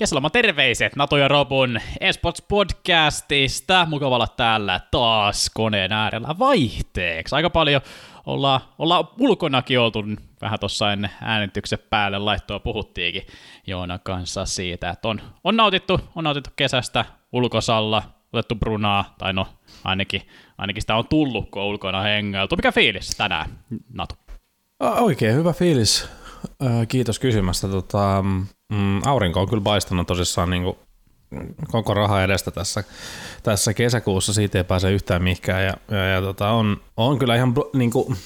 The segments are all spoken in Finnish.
Kesäloma terveiset Nato ja Robun eSports podcastista. Mukava olla täällä taas koneen äärellä vaihteeksi. Aika paljon ollaan, ollaan ulkonakin oltu vähän tuossa ennen äänityksen päälle laittoa puhuttiinkin Joona kanssa siitä, että on, on, nautittu, on nautittu kesästä ulkosalla, otettu brunaa, tai no ainakin, ainakin sitä on tullut, kun on ulkona hengailtu. Mikä fiilis tänään, Natu? Oikein hyvä fiilis. Kiitos kysymästä. Tota, mm, aurinko on kyllä paistanut tosissaan niin kuin koko raha edestä tässä, tässä kesäkuussa, siitä ei pääse yhtään mihinkään. Ja, ja, ja tota, on, on kyllä ihan niin kuin,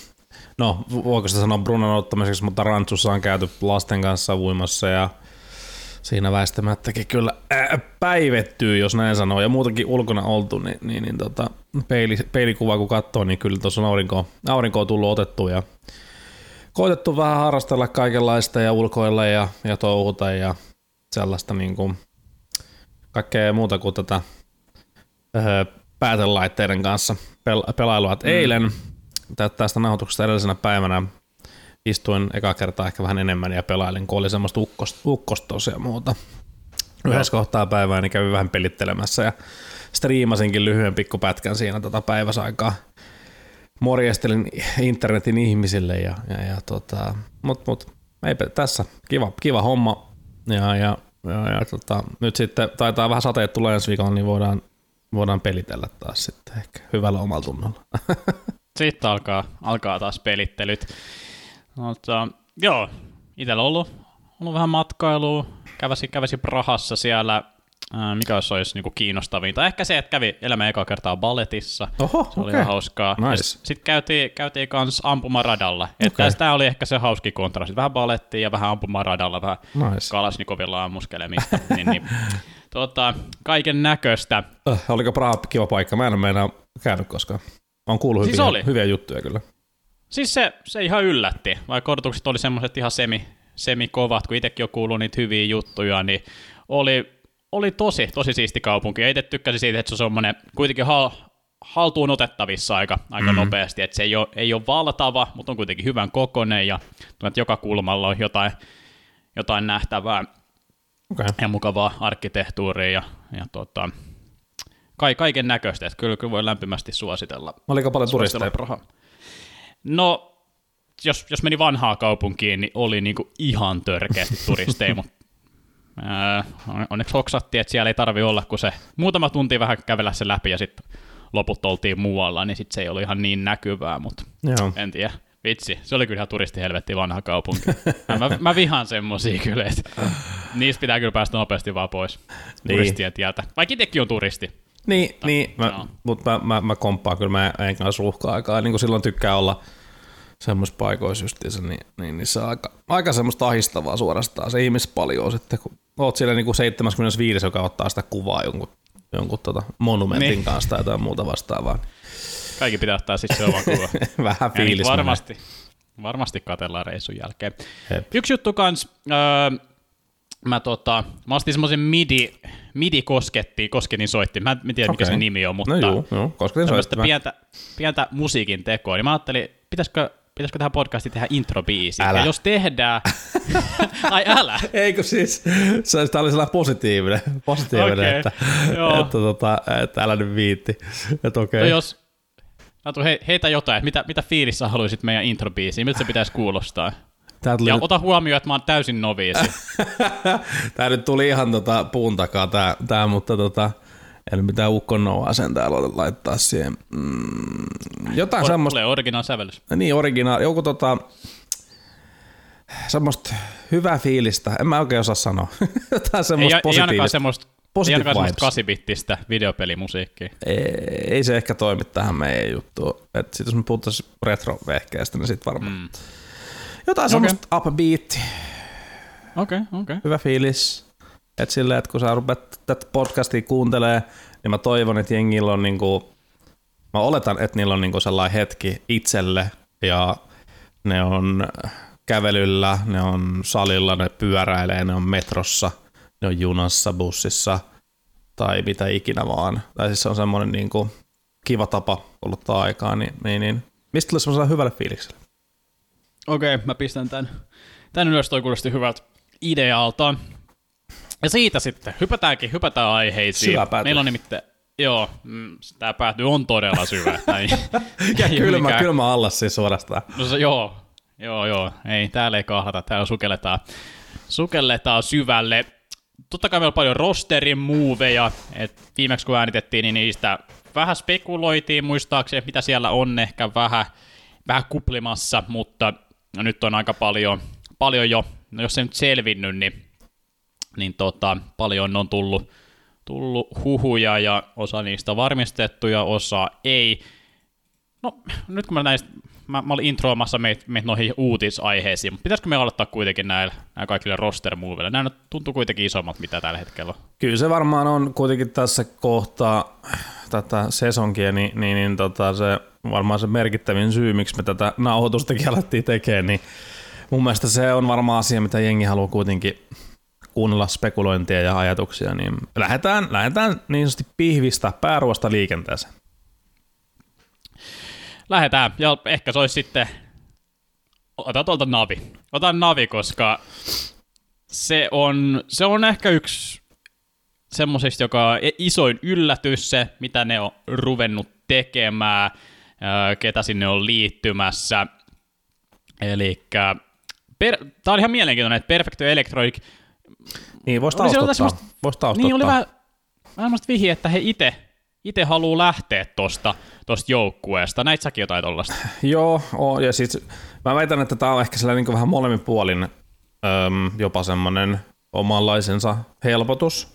no voiko sitä sanoa Brunon ottamiseksi, mutta Rantsussa on käyty lasten kanssa uimassa ja siinä väistämättäkin kyllä ää, päivettyy, jos näin sanoo, ja muutakin ulkona oltu, niin, niin, niin tota, peili, peilikuva kun katsoo, niin kyllä tuossa on aurinko, aurinko on tullut otettu ja koitettu vähän harrastella kaikenlaista ja ulkoilla ja, ja touhuta ja sellaista niin kuin kaikkea muuta kuin tätä öö, päätelaitteiden kanssa pel- pelailua. Mm. Eilen tästä nauhoituksesta edellisenä päivänä istuin eka kertaa ehkä vähän enemmän ja pelailin, kun oli semmoista ukkosta, ukkosta ja muuta. Yhdessä kohtaa päivää niin kävin vähän pelittelemässä ja striimasinkin lyhyen pikkupätkän siinä tota päiväsaikaa morjestelin internetin ihmisille ja, ja, ja tota, mut, mut eipä tässä, kiva, kiva homma ja, ja, ja, ja tota, nyt sitten taitaa vähän sateet tulee ensi viikolla, niin voidaan, voidaan pelitellä taas sitten ehkä hyvällä omalla tunnolla. Sitten alkaa, alkaa taas pelittelyt. Mutta, joo, itsellä on ollut, ollut vähän matkailua, käväsi, käväsi Prahassa siellä mikä olisi, olisi niinku kiinnostavinta. Ehkä se, että kävi elämä eka kertaa balletissa. Oho, se oli okay. ihan hauskaa. Nice. Sitten käytiin, käytiin kans ampumaradalla. Okay. Että tämä oli ehkä se hauski kontrasti. Vähän balettia ja vähän ampumaradalla, vähän nice. Kalasnikovilla ammuskelemista. niin, niin, tota, kaiken näköistä. Uh, oliko Praha kiva paikka? Mä en ole meinaa käynyt koskaan. Olen kuullut siis hyviä, oli. hyviä juttuja kyllä. Siis se, se ihan yllätti, vaikka odotukset oli semmoiset ihan semi, semi kovat, kun itsekin on kuullut niitä hyviä juttuja, niin oli oli tosi, tosi siisti kaupunki. Ei itse tykkäsi siitä, että se on semmoinen kuitenkin hal, haltuun otettavissa aika, aika mm-hmm. nopeasti, että se ei ole, ei ole valtava, mutta on kuitenkin hyvän kokonen ja että joka kulmalla on jotain, jotain nähtävää okay. ja mukavaa arkkitehtuuria ja, ja tota, kai, kaiken näköistä, että kyllä, kyllä voi lämpimästi suositella. Oliko paljon turisteja? Praha. No, jos, jos meni vanhaa kaupunkiin, niin oli niinku ihan törkeästi turisteja, mutta onneksi hoksattiin, että siellä ei tarvi olla, kun se muutama tunti vähän kävellä se läpi ja sitten loput oltiin muualla, niin sitten se ei ollut ihan niin näkyvää, mutta Joo. en tiedä. Vitsi, se oli kyllä ihan turistihelvetti vanha kaupunki. mä, mä vihaan semmosia kyllä, että niistä pitää kyllä päästä nopeasti vaan pois niin. turistien tieltä. Vaikka itsekin on turisti. Niin, mutta, niin mä, mutta mä, mä, mä komppaan kyllä, mä en kanssa ruuhkaa aikaa, niin kuin silloin tykkää olla semmoisissa paikoissa justiinsa, niin, niin, niin se on aika, aika semmoista ahistavaa suorastaan se paljon sitten, kun oot siellä niin kuin 75, joka ottaa sitä kuvaa jonkun, jonkun tota monumentin niin. kanssa tai jotain muuta vastaavaa. Kaikki pitää ottaa sitten se oma kuva. Vähän niin fiilis. Niin varmasti, varmasti katellaan reissun jälkeen. Hep. Yksi juttu kans, öö, mä, tota, mä ostin semmoisen midi, midi kosketti, kosketin soitti. Mä en tiedä, okay. mikä se nimi on, mutta no juu, juu, kosketin soitti. Pientä, pientä musiikin tekoa. Niin mä ajattelin, pitäisikö pitäisikö tähän podcastiin tehdä introbiisi? Älä. Ja jos tehdään... Ai älä! Eikö siis, se, tämä oli sellainen positiivinen, positiivinen okay, että, että, tota, että, älä nyt viitti. Että okay. no jos, Natu, he, heitä jotain, että mitä, mitä fiilissä haluaisit meidän introbiisiin, miltä se pitäisi kuulostaa? Tuli... Ja ota huomioon, että mä oon täysin noviisi. tämä nyt tuli ihan tota puun takaa, tää, tää mutta tota, Eli mitään ukkonoa sen täällä laittaa siihen. Mm, jotain Or, semmoista. Tulee originaal sävellys. Niin, originaal. Joku tota, semmoista hyvää fiilistä. En mä oikein osaa sanoa. jotain semmoista ei, positiivista. Ei ainakaan semmoista ei ainakaan semmoista kasibittistä videopelimusiikkia. Ei, ei, se ehkä toimi tähän meidän juttuun. Sitten jos me puhuttaisiin retro-vehkeistä, niin sitten varmaan. Mm. Jotain okay. semmoista upbeat. Okei, okay, okei. Okay. Hyvä fiilis. Et silleen, että kun sä rupeat tätä podcastia kuuntelee, niin mä toivon, että jengillä on niinku, mä oletan, että niillä on niinku sellainen hetki itselle ja ne on kävelyllä, ne on salilla, ne pyöräilee, ne on metrossa, ne on junassa, bussissa tai mitä ikinä vaan. Tai siis se on semmoinen niinku kiva tapa kuluttaa aikaa, niin, niin, niin. mistä tulee semmoisella hyvälle fiilikselle? Okei, okay, mä pistän tän, tän ylös, toi kuulosti hyvältä idealta. Ja siitä sitten, hypätäänkin, hypätään aiheisiin. Syvä pääty. Meillä on nimittäin, joo, mm, tämä pääty on todella syvä. Näin. Ja kylmä, mikään- kylmä allas siis suorastaan. No se, joo, joo, joo, ei, täällä ei kahlata, täällä sukelletaan, sukelletaan syvälle. Totta kai meillä on paljon rosterin muuveja, et viimeksi kun äänitettiin, niin niistä vähän spekuloitiin muistaakseni, mitä siellä on ehkä vähän, vähän kuplimassa, mutta nyt on aika paljon, paljon jo, no jos se nyt selvinnyt, niin, niin tota, paljon on tullut, tullut huhuja ja osa niistä varmistettu ja osa ei. No, nyt kun mä näistä, mä, mä olin introamassa meitä meit noihin uutisaiheisiin, mutta pitäisikö me aloittaa kuitenkin näillä, näillä kaikille roster moveille? Nämä tuntuu kuitenkin isommat, mitä tällä hetkellä. Kyllä se varmaan on kuitenkin tässä kohtaa tätä sesonkia, niin, niin, niin tota se varmaan se merkittävin syy, miksi me tätä nauhoitustakin alettiin tekemään, niin mun mielestä se on varmaan asia, mitä jengi haluaa kuitenkin kuunnella spekulointia ja ajatuksia, niin lähdetään, lähdetään niin sanotusti pihvistä pääruosta liikenteeseen. Lähdetään, ja ehkä se olisi sitten, ota tuolta Navi. Otan Navi, koska se on, se on ehkä yksi semmoisista, joka on isoin yllätys se, mitä ne on ruvennut tekemään, ää, ketä sinne on liittymässä. Eli per, tämä on ihan mielenkiintoinen, että Perfecto Electronic, Niin, voisi taustottaa. semmoista- Vois taustottaa. niin oli vähän, vähän semmoista vihje, että he itse itse haluaa lähteä tosta, tosta joukkueesta. Näit säkin jotain tollasta? Joo, oo, ja siis mä väitän, että tämä on ehkä sellainen niin vähän molemmin puolin öm, jopa semmoinen omanlaisensa helpotus,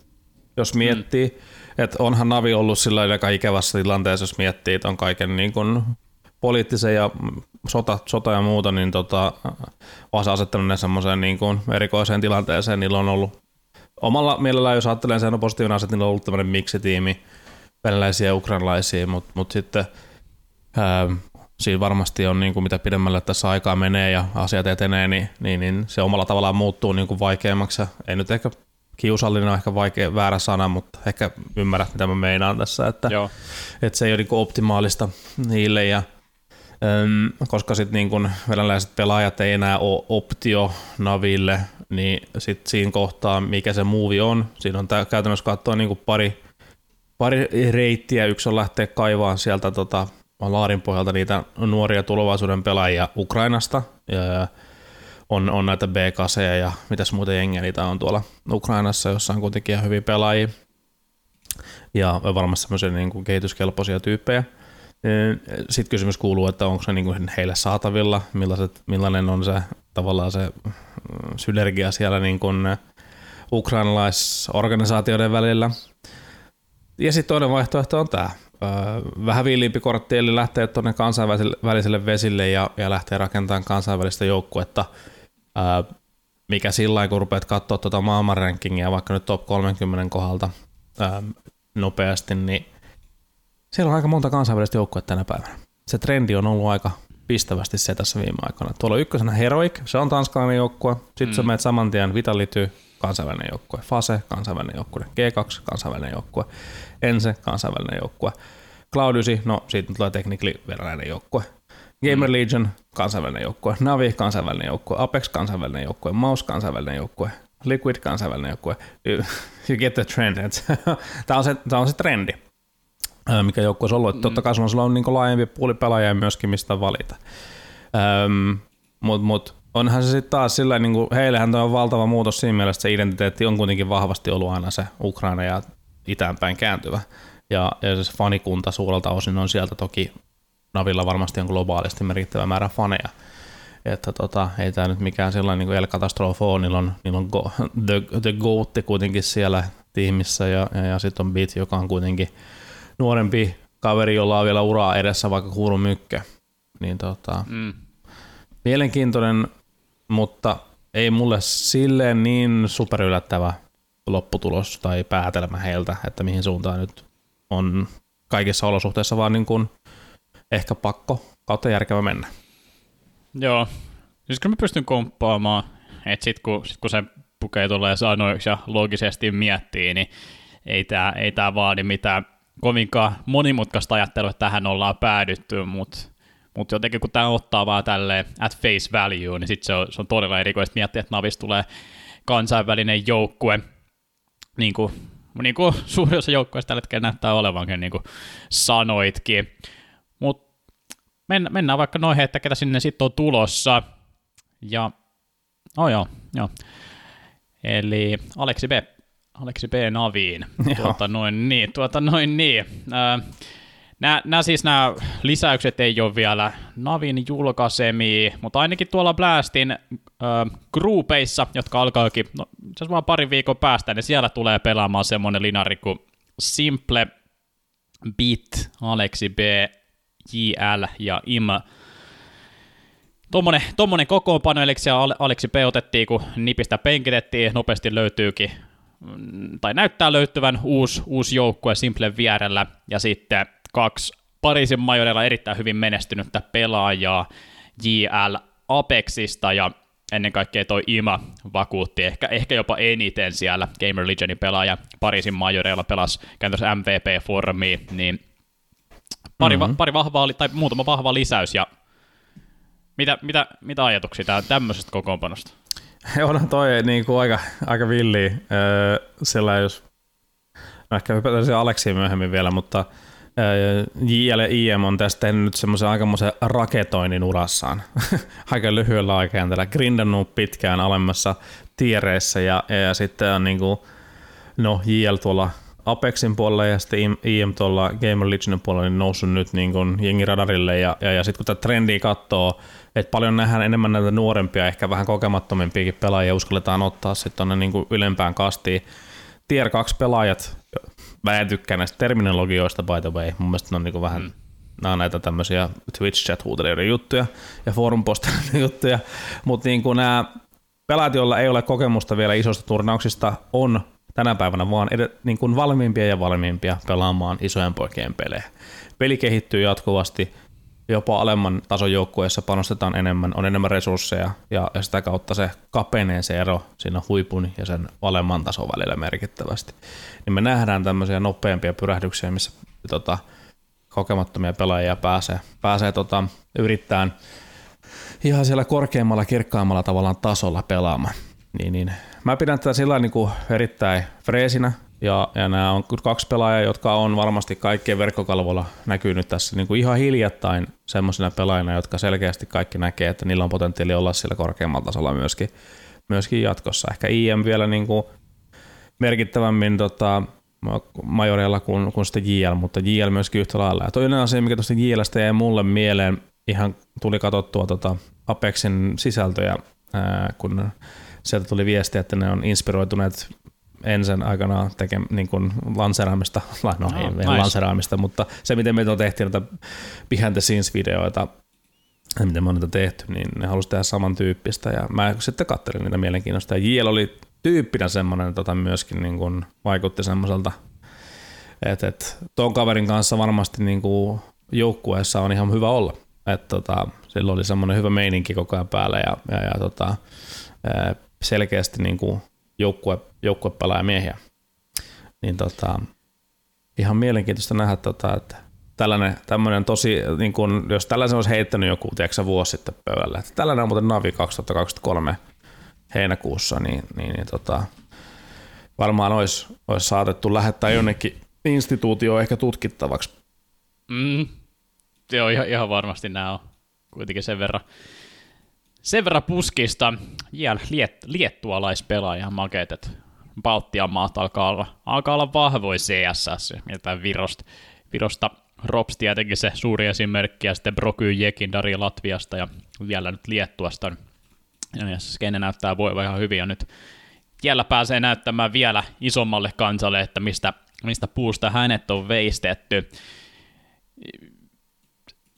jos miettii. Mm. Että onhan Navi ollut sillä aika ikävässä tilanteessa, jos miettii, että on kaiken niin kuin poliittisen ja sota, sota ja muuta, niin tota, se asettanut ne semmoiseen niin kuin erikoiseen tilanteeseen. Niillä on ollut omalla mielellään, jos ajattelen sen on positiivinen asia, niillä on ollut tämmöinen miksitiimi, venäläisiä ja ukrainalaisia, mutta mut sitten ää, siinä varmasti on niin kuin mitä pidemmälle tässä aikaa menee ja asiat etenee, niin, niin, niin se omalla tavallaan muuttuu niin kuin vaikeammaksi. Ei nyt ehkä kiusallinen on ehkä vaikea, väärä sana, mutta ehkä ymmärrät, mitä mä meinaan tässä, että, Joo. että se ei ole niin optimaalista niille ja Öm, koska sitten niin kun venäläiset pelaajat ei enää ole optio Naville, niin sitten siinä kohtaa, mikä se muuvi on, siinä on tää, käytännössä katsoa niin pari, pari reittiä. Yksi on lähteä kaivaan sieltä tota, laarin pohjalta niitä nuoria tulevaisuuden pelaajia Ukrainasta. Ja, on, on näitä BKC ja mitäs muuta jengiä niitä on tuolla Ukrainassa, jossa on kuitenkin ihan hyviä pelaajia. Ja varmasti semmoisia niin kuin kehityskelpoisia tyyppejä. Sitten kysymys kuuluu, että onko se niinku heille saatavilla, millaiset, millainen on se tavallaan se mm, synergia siellä niin kuin ukrainalaisorganisaatioiden välillä. Ja sitten toinen vaihtoehto on tämä. Vähän viiliimpi kortti, eli lähtee tuonne kansainväliselle vesille ja, ja lähtee rakentamaan kansainvälistä joukkuetta, ää, mikä sillä kun rupeat katsoa tuota maailmanrankingia vaikka nyt top 30 kohdalta nopeasti, niin siellä on aika monta kansainvälistä joukkuetta tänä päivänä. Se trendi on ollut aika pistävästi se tässä viime aikoina. Tuolla on ykkösenä Heroic, se on tanskalainen joukkue. Sitten mm. sä menet saman tien Vitality, kansainvälinen joukkue. Fase, kansainvälinen joukkue. G2, kansainvälinen joukkue. Ense, kansainvälinen joukkue. Cloud9, no siitä tulee technically venäläinen joukkue. Gamer Legion, kansainvälinen joukkue. Navi, kansainvälinen joukkue. Apex, kansainvälinen joukkue. Mouse, kansainvälinen joukkue. Liquid, kansainvälinen joukkue. You, you get the trend. Tämä on, se, tämä on se trendi mikä joukkueessa on ollut. Mm. Totta kai sulla on niin laajempi puoli pelaajia myöskin, mistä valita. Öm, Mutta mut, onhan se sitten taas sillä niin kuin, heillehän tämä on valtava muutos siinä mielessä, että se identiteetti on kuitenkin vahvasti ollut aina se Ukraina ja itäänpäin kääntyvä. Ja, ja se fanikunta suurelta osin on sieltä toki Navilla varmasti on globaalisti merkittävä määrä faneja. Että tota, ei tämä nyt mikään sellainen niin El-katastrofi ole, niillä on, niillä on go, the, the Goat kuitenkin siellä tiimissä ja, ja, ja sitten on Beat, joka on kuitenkin nuorempi kaveri, jolla on vielä uraa edessä, vaikka kuulu mykkä. Niin tota, Mm. mielenkiintoinen, mutta ei mulle silleen niin superyllättävä lopputulos tai päätelmä heiltä, että mihin suuntaan nyt on kaikissa olosuhteissa vaan niin kuin ehkä pakko kautta järkevä mennä. Joo. Siis kyllä mä pystyn komppaamaan, että sit kun, sit kun se pukee tulee sanoiksi ja loogisesti miettii, niin ei tämä ei tää vaadi mitään kovinkaan monimutkaista ajattelua, että tähän ollaan päädytty, mutta mut jotenkin kun tämä ottaa vaan tälleen at face value, niin sitten se on, se on todella erikoista miettiä, että Navis tulee kansainvälinen joukkue. niin kuin, niin kuin suuri osa joukkoista tällä hetkellä näyttää olevankin, niin kuin sanoitkin. Mutta mennään, mennään vaikka noihin, että ketä sinne sitten on tulossa. Ja, oh joo, joo. Eli Aleksi B. Aleksi B. Naviin. Tuota noin niin, tuota noin niin. Äh, Nämä, nämä siis nämä lisäykset ei ole vielä Navin julkaisemia, mutta ainakin tuolla Blastin äh, groupeissa, jotka alkaakin, no se vaan pari viikon päästä, niin siellä tulee pelaamaan semmoinen linari kuin Simple, Bit, Alexi B, JL ja Im. Tuommoinen, kokoonpano, eli Aleksi B otettiin, kun nipistä penkitettiin, nopeasti löytyykin, tai näyttää löytyvän uusi, uusi joukkue Simple vierellä, ja sitten kaksi Pariisin majorilla erittäin hyvin menestynyttä pelaajaa JL Apexista ja ennen kaikkea toi Ima vakuutti ehkä, ehkä jopa eniten siellä Gamer Legionin pelaaja Pariisin majoreilla pelasi käytännössä MVP-formiin, niin pari, mm-hmm. va, pari vahvaa, tai muutama vahva lisäys ja mitä, mitä, mitä ajatuksia tää, tämmöisestä kokoonpanosta? On toi niin kuin aika, aika villi, öö, sillä jos, no ehkä hypätään Aleksiin myöhemmin vielä, mutta JL ja IM on tästä tehnyt nyt semmoisen aikamoisen raketoinnin urassaan. Aika lyhyellä aikajänteellä. Grindannut pitkään alemmassa tiereissä ja, ja sitten on niinku, no JL tuolla Apexin puolella ja sitten IM tuolla Gamer Legionin puolella niin noussut nyt niin kuin jengiradarille ja, ja, ja sitten kun tätä trendiä katsoo, että paljon nähdään enemmän näitä nuorempia, ehkä vähän kokemattomimpiakin pelaajia uskalletaan ottaa sitten tuonne niin ylempään kastiin. Tier 2 pelaajat mä en tykkää näistä terminologioista by the way. Mun mielestä ne on niinku vähän mm. Nämä on näitä tämmöisiä twitch chat huutelijoiden juttuja ja forum juttuja, mutta niin nämä pelaat, joilla ei ole kokemusta vielä isosta turnauksista, on tänä päivänä vaan ed- niin kuin valmiimpia ja valmiimpia pelaamaan isojen poikien pelejä. Peli kehittyy jatkuvasti, jopa alemman tason joukkueessa panostetaan enemmän, on enemmän resursseja ja, ja sitä kautta se kapenee se ero siinä huipun ja sen alemman tason välillä merkittävästi. Niin me nähdään tämmöisiä nopeampia pyrähdyksiä, missä tota, kokemattomia pelaajia pääsee, pääsee tota, yrittämään ihan siellä korkeammalla, kirkkaammalla tavallaan tasolla pelaamaan. Niin, niin. Mä pidän tätä sillä niin kuin erittäin freesinä, ja, ja nämä on kaksi pelaajaa, jotka on varmasti kaikkien verkkokalvoilla näkynyt tässä niin kuin ihan hiljattain semmoisina pelaajina, jotka selkeästi kaikki näkee, että niillä on potentiaali olla sillä korkeammalla tasolla myöskin, myöskin jatkossa. Ehkä IM vielä niin kuin merkittävämmin tota, majoreilla kuin, kuin sitten JL, mutta JL myöskin yhtä lailla. Ja toinen asia, mikä tuosta JLstä jäi mulle mieleen, ihan tuli katsottua tota Apexin sisältöjä, ää, kun sieltä tuli viesti, että ne on inspiroituneet ensin aikana teke, niin kuin lanseraamista, no oh, ei nice. lanseraamista, mutta se miten me tehty noita behind the scenes videoita, ja miten me on niitä tehty, niin ne halusi tehdä samantyyppistä ja mä sitten katselin niitä mielenkiinnosta ja JL oli tyyppinä semmoinen tota, myöskin niin kuin, vaikutti semmoiselta, että et, ton kaverin kanssa varmasti niin kuin, joukkueessa on ihan hyvä olla. Et, tota, silloin oli semmoinen hyvä meininki koko ajan päällä ja, ja, ja tota, selkeästi niin kuin, joukkue, joukkuepelaajamiehiä. Niin tota, ihan mielenkiintoista nähdä, tota, että tällainen, tämmöinen tosi, niin kun, jos tällaisen olisi heittänyt joku tiedätkö, vuosi sitten pöydälle, että tällainen on muuten Navi 2023 heinäkuussa, niin, niin, niin tota, varmaan olisi, olisi saatettu lähettää jonnekin instituutioon ehkä tutkittavaksi. Mm. Joo, ihan, ihan varmasti nämä on kuitenkin sen verran sen verran puskista, jäl, liet, liettualaispelaaja makeet, että Baltian maat alkaa olla, alkaa olla vahvoin CSS, mitä Virosta, Virosta Rops tietenkin se suuri esimerkki, ja sitten Broky Jekindari Latviasta, ja vielä nyt Liettuasta. Ja skene näyttää voiva ihan hyvin, ja nyt jällä pääsee näyttämään vielä isommalle kansalle, että mistä, mistä puusta hänet on veistetty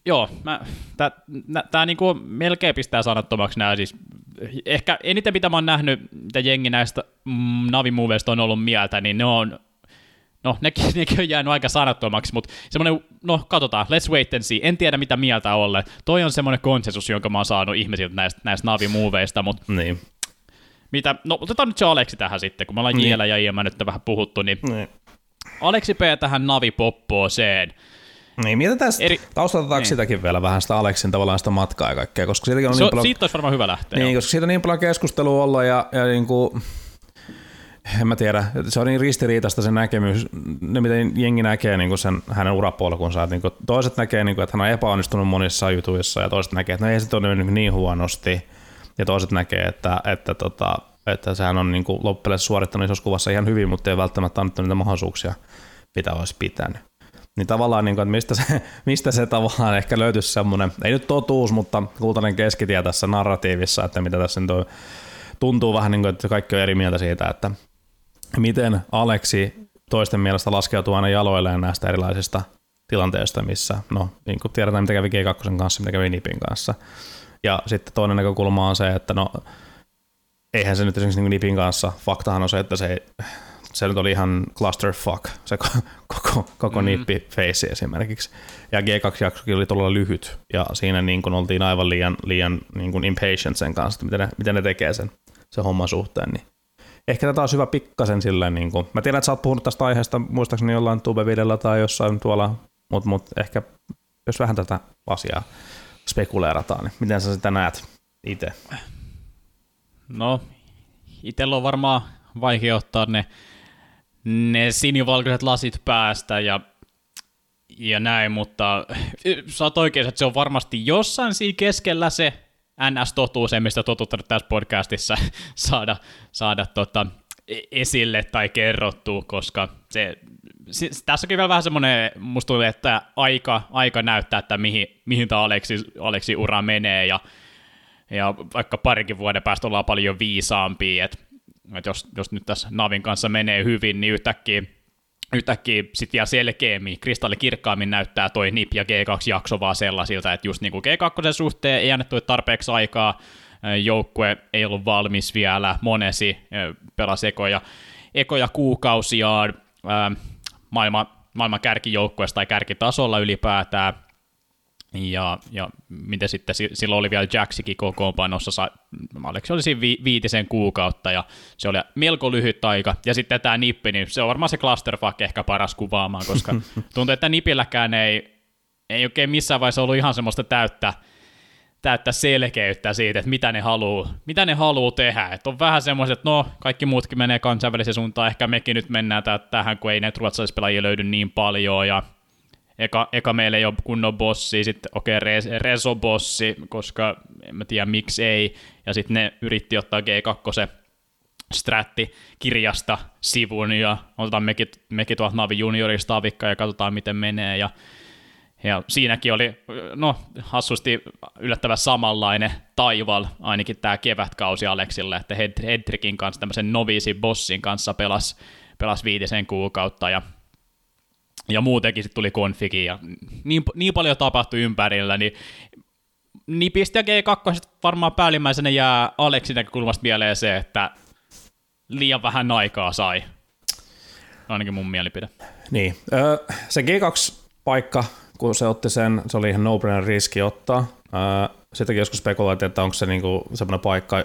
joo, tämä niinku melkein pistää sanattomaksi nämä siis, ehkä eniten mitä mä oon nähnyt, mitä jengi näistä mm, navimuveista on ollut mieltä, niin ne on, no nekin, nekin on jäänyt aika sanattomaksi, mutta semmoinen, no katsotaan, let's wait and see, en tiedä mitä mieltä olle. Toi on semmoinen konsensus, jonka mä oon saanut ihmisiltä näistä, näistä navimuveista, mutta niin. mitä, no otetaan nyt se Aleksi tähän sitten, kun me ollaan niin. ja IM nyt vähän puhuttu, niin, niin. Aleksi P tähän navipoppooseen. Niin, mietitään Eri... taustataanko niin. sitäkin vielä vähän sitä Aleksin tavallaan sitä matkaa ja kaikkea, koska siitäkin on so, niin paljon... Siitä olisi varmaan hyvä lähteä. Niin, jo. koska siitä on niin paljon keskustelua olla ja, ja niin kuin, en mä tiedä, se on niin ristiriitaista se näkemys, ne miten jengi näkee niin sen hänen urapolkunsa, että niin toiset näkee, niin kuin, että hän on epäonnistunut monissa jutuissa ja toiset näkee, että no ei se ole niin, niin huonosti ja toiset näkee, että, että, tota, että sehän on niin loppujen suorittanut isossa kuvassa ihan hyvin, mutta ei välttämättä annettu niitä mahdollisuuksia, mitä olisi pitänyt. Niin tavallaan, niin kuin, että mistä se, mistä se tavallaan ehkä löytyisi semmoinen, ei nyt totuus, mutta kultainen keskitie tässä narratiivissa, että mitä tässä nyt on, tuntuu vähän niin kuin, että kaikki on eri mieltä siitä, että miten Aleksi toisten mielestä laskeutuu aina jaloilleen näistä erilaisista tilanteista, missä, no niin kuin tiedetään, mitä kävi G2 kanssa, mitä kävi Nipin kanssa. Ja sitten toinen näkökulma on se, että no eihän se nyt esimerkiksi niin Nipin kanssa, faktahan on se, että se, se nyt oli ihan clusterfuck, se koko, koko mm. nippi face esimerkiksi. Ja G2-jaksokin oli todella lyhyt, ja siinä niin kuin oltiin aivan liian, liian niin kuin impatient sen kanssa, että miten ne, miten ne tekee sen, sen homman suhteen. Niin ehkä tätä olisi hyvä pikkasen silleen, niin kuin, mä tiedän, että sä oot puhunut tästä aiheesta muistaakseni jollain tubevidella tai jossain tuolla, mutta mut ehkä jos vähän tätä asiaa spekuleerataan, niin miten sä sitä näet itse? No, itsellä on varmaan vaikea ottaa ne, ne sinivalkoiset lasit päästä ja, ja näin, mutta sä oot oikein, että se on varmasti jossain siinä keskellä se NS-totuus, mistä totuttanut tässä podcastissa saada, saada tota, esille tai kerrottua, koska se, se, tässäkin vielä vähän semmoinen, musta tuli, että aika, aika näyttää, että mihin, mihin tämä Aleksi, Aleksi ura menee, ja, ja vaikka parikin vuoden päästä ollaan paljon viisaampia, että, että jos, jos nyt tässä Navin kanssa menee hyvin, niin yhtäkkiä yhtäkkiä sitten vielä selkeämmin, kristallikirkkaammin näyttää toi NIP ja G2-jakso vaan sellaisilta, että just niin kuin G2 suhteen ei annettu tarpeeksi aikaa, joukkue ei ollut valmis vielä, monesi pelasi ekoja, ekoja kuukausiaan maailman, maailman kärkijoukkueesta tai kärkitasolla ylipäätään, ja, ja miten sitten silloin oli vielä Jacksikin kokoonpanossa, Aleksi oli siinä vi, viitisen kuukautta ja se oli melko lyhyt aika. Ja sitten tämä nippi, niin se on varmaan se clusterfuck ehkä paras kuvaamaan, koska tuntuu, että nipilläkään ei, ei oikein missään vaiheessa ollut ihan semmoista täyttä, täyttä selkeyttä siitä, että mitä ne haluaa, mitä ne haluaa tehdä. Että on vähän semmoiset, että no, kaikki muutkin menee kansainväliseen suuntaan, ehkä mekin nyt mennään tähän, kun ei ne ruotsalaispelaajia löydy niin paljon, ja eka, eka meillä ei ole kunnon bossi, sitten okei, okay, Reso-bossi, koska en mä tiedä miksi ei, ja sitten ne yritti ottaa G2 stratti kirjasta sivun ja otetaan mekin, mekin tuolta Navi Juniorista avikka ja katsotaan miten menee. Ja, ja siinäkin oli no hassusti yllättävän samanlainen taival ainakin tämä kevätkausi Aleksille, että Hedrikin kanssa tämmöisen novisi bossin kanssa pelas, pelas viitisen kuukautta ja ja muutenkin sitten tuli konfigi ja niin, niin paljon tapahtui ympärillä, niin Nipistä ja G2 varmaan päällimmäisenä jää Aleksin näkökulmasta mieleen se, että liian vähän aikaa sai. Ainakin mun mielipide. Niin. Se G2-paikka, kun se otti sen, se oli ihan no riski ottaa. Sitäkin joskus spekuloitiin, että onko se niinku semmoinen paikka,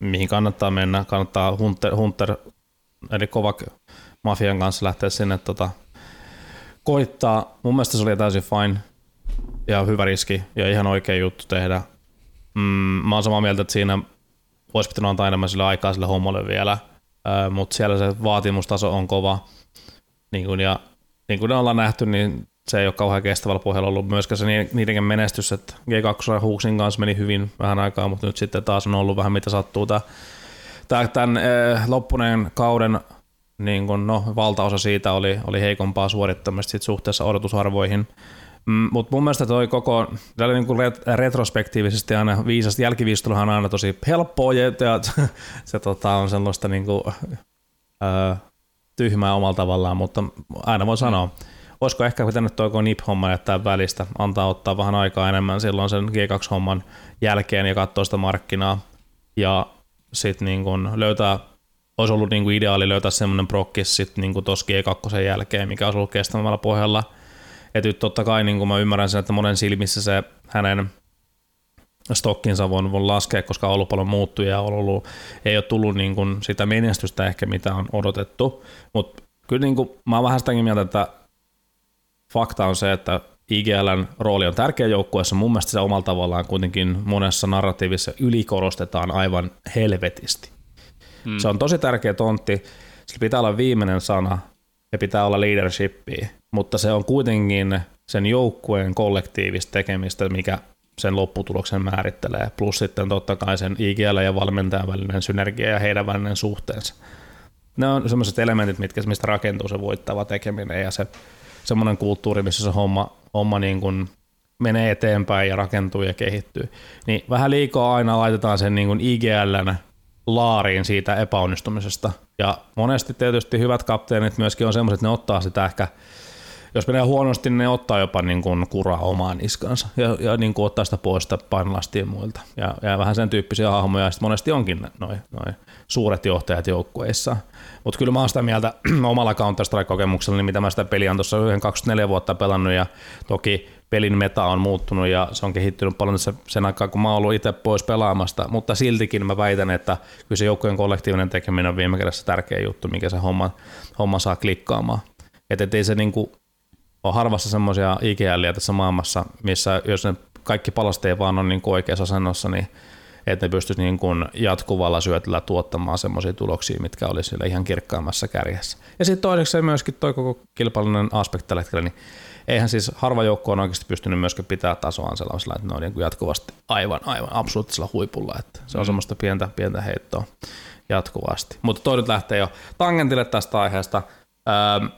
mihin kannattaa mennä. Kannattaa Hunter, Hunter eli Kovak Mafian kanssa lähteä sinne tota, koittaa. Mun mielestä se oli täysin fine ja hyvä riski ja ihan oikea juttu tehdä. Mm, mä oon samaa mieltä, että siinä olisi pitänyt antaa enemmän sille aikaa sille hommalle vielä, äh, mutta siellä se vaatimustaso on kova. Niin kuin, ja niin kuin ne ollaan nähty, niin se ei ole kauhean kestävällä pohjalla ollut myöskään se niiden menestys, että G2 ja Huuksin kanssa meni hyvin vähän aikaa, mutta nyt sitten taas on ollut vähän mitä sattuu. Tämä, tämän loppuneen kauden niin kun, no, valtaosa siitä oli, oli heikompaa suorittamista sit suhteessa odotusarvoihin. Mm, Mutta mun mielestä toi koko, niin kuin retrospektiivisesti aina viisasti, jälkiviisteluhan on aina tosi helppoa ja, ja se, tota, on sellaista niin kuin, ö, tyhmää omalla tavallaan, mutta aina voi sanoa, olisiko ehkä pitänyt toi NIP-homma jättää välistä, antaa ottaa vähän aikaa enemmän silloin sen G2-homman jälkeen ja katsoa sitä markkinaa ja sitten niin löytää olisi ollut niin kuin ideaali löytää semmoinen prokkis sitten niin tuossa G2 jälkeen, mikä olisi ollut kestävällä pohjalla. Että nyt totta kai niin kuin mä ymmärrän sen, että monen silmissä se hänen stokkinsa voi, voi laskea, koska on ollut paljon muuttuja ja ollut, ei ole tullut niin kuin sitä menestystä ehkä, mitä on odotettu. Mutta kyllä niin kuin, mä oon vähän sitäkin mieltä, että fakta on se, että IGLn rooli on tärkeä joukkueessa. Mun mielestä se omalla tavallaan kuitenkin monessa narratiivissa ylikorostetaan aivan helvetisti. Hmm. Se on tosi tärkeä tontti, sillä pitää olla viimeinen sana ja pitää olla leadershipia, mutta se on kuitenkin sen joukkueen kollektiivista tekemistä, mikä sen lopputuloksen määrittelee, plus sitten totta kai sen IGL ja valmentajan välinen synergia ja heidän välinen suhteensa. Ne on sellaiset elementit, mitkä, mistä rakentuu se voittava tekeminen ja se semmoinen kulttuuri, missä se homma, homma niin kuin menee eteenpäin ja rakentuu ja kehittyy. Niin vähän liikaa aina laitetaan sen niin kuin IGLn laariin siitä epäonnistumisesta. Ja monesti tietysti hyvät kapteenit myöskin on semmoiset, että ne ottaa sitä ehkä jos menee huonosti, niin ne ottaa jopa niin kuin kuraa omaan niskansa ja, ja niin kuin ottaa sitä pois sitä painolastia muilta. Ja, ja vähän sen tyyppisiä hahmoja, ja monesti onkin noin noi suuret johtajat joukkueissa. Mutta kyllä mä oon sitä mieltä omalla Counter-Strike-kokemuksella, niin mitä mä sitä peliä on tuossa 24 vuotta pelannut, ja toki pelin meta on muuttunut ja se on kehittynyt paljon sen aikaa, kun mä oon ollut itse pois pelaamasta, mutta siltikin mä väitän, että kyllä se joukkojen kollektiivinen tekeminen on viime kädessä tärkeä juttu, mikä se homma, homma saa klikkaamaan. Että ei se niinku on harvassa semmoisia IGLiä tässä maailmassa, missä jos ne kaikki palasteet vaan on niin kuin oikeassa asennossa, niin että ne pystyisi niin kuin jatkuvalla syötöllä tuottamaan semmoisia tuloksia, mitkä olisi sille ihan kirkkaammassa kärjessä. Ja sitten toiseksi myöskin toi koko kilpailullinen aspekti tällä hetkellä, niin eihän siis harva joukko on oikeasti pystynyt myöskin pitää tasoaan sellaisella, että ne on niin kuin jatkuvasti aivan, aivan absoluuttisella huipulla, että se on mm. semmoista pientä, pientä heittoa jatkuvasti. Mutta toi nyt lähtee jo tangentille tästä aiheesta. Öö,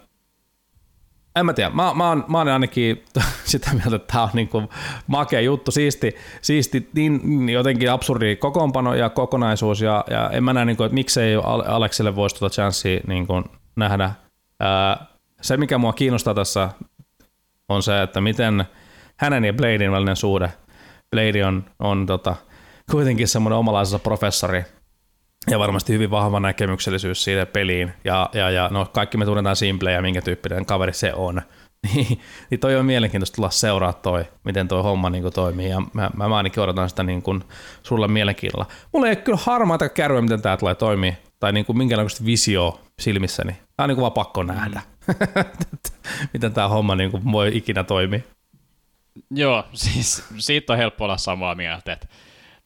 en mä tiedä, mä, mä, oon, mä oon ainakin sitä mieltä, että tämä on niinku makea juttu, siisti, siisti niin jotenkin absurdi kokoonpano ja kokonaisuus, ja, ja en mä näe, niinku, että miksei Aleksille voisi tuota chanssiä niinku nähdä. Ää, se, mikä mua kiinnostaa tässä, on se, että miten hänen ja Bladein välinen suhde. Blade on, on tota, kuitenkin semmoinen omalaisensa professori, ja varmasti hyvin vahva näkemyksellisyys siitä peliin. Ja, ja, ja no, kaikki me tunnetaan Simple ja minkä tyyppinen kaveri se on. niin, niin toi on mielenkiintoista tulla seuraa toi, miten toi homma niin kuin toimii. Ja mä, mä, ainakin odotan sitä niin kuin sulla mielenkiinnolla. Mulla ei kyllä harmaata kärryä, miten tämä tulee toimii. Tai niin kuin minkälaista visio silmissäni. Tämä on niin kuin vaan pakko nähdä. Mm. miten tämä homma niin kuin voi ikinä toimia. Joo, siis siitä on helppo olla samaa mieltä, että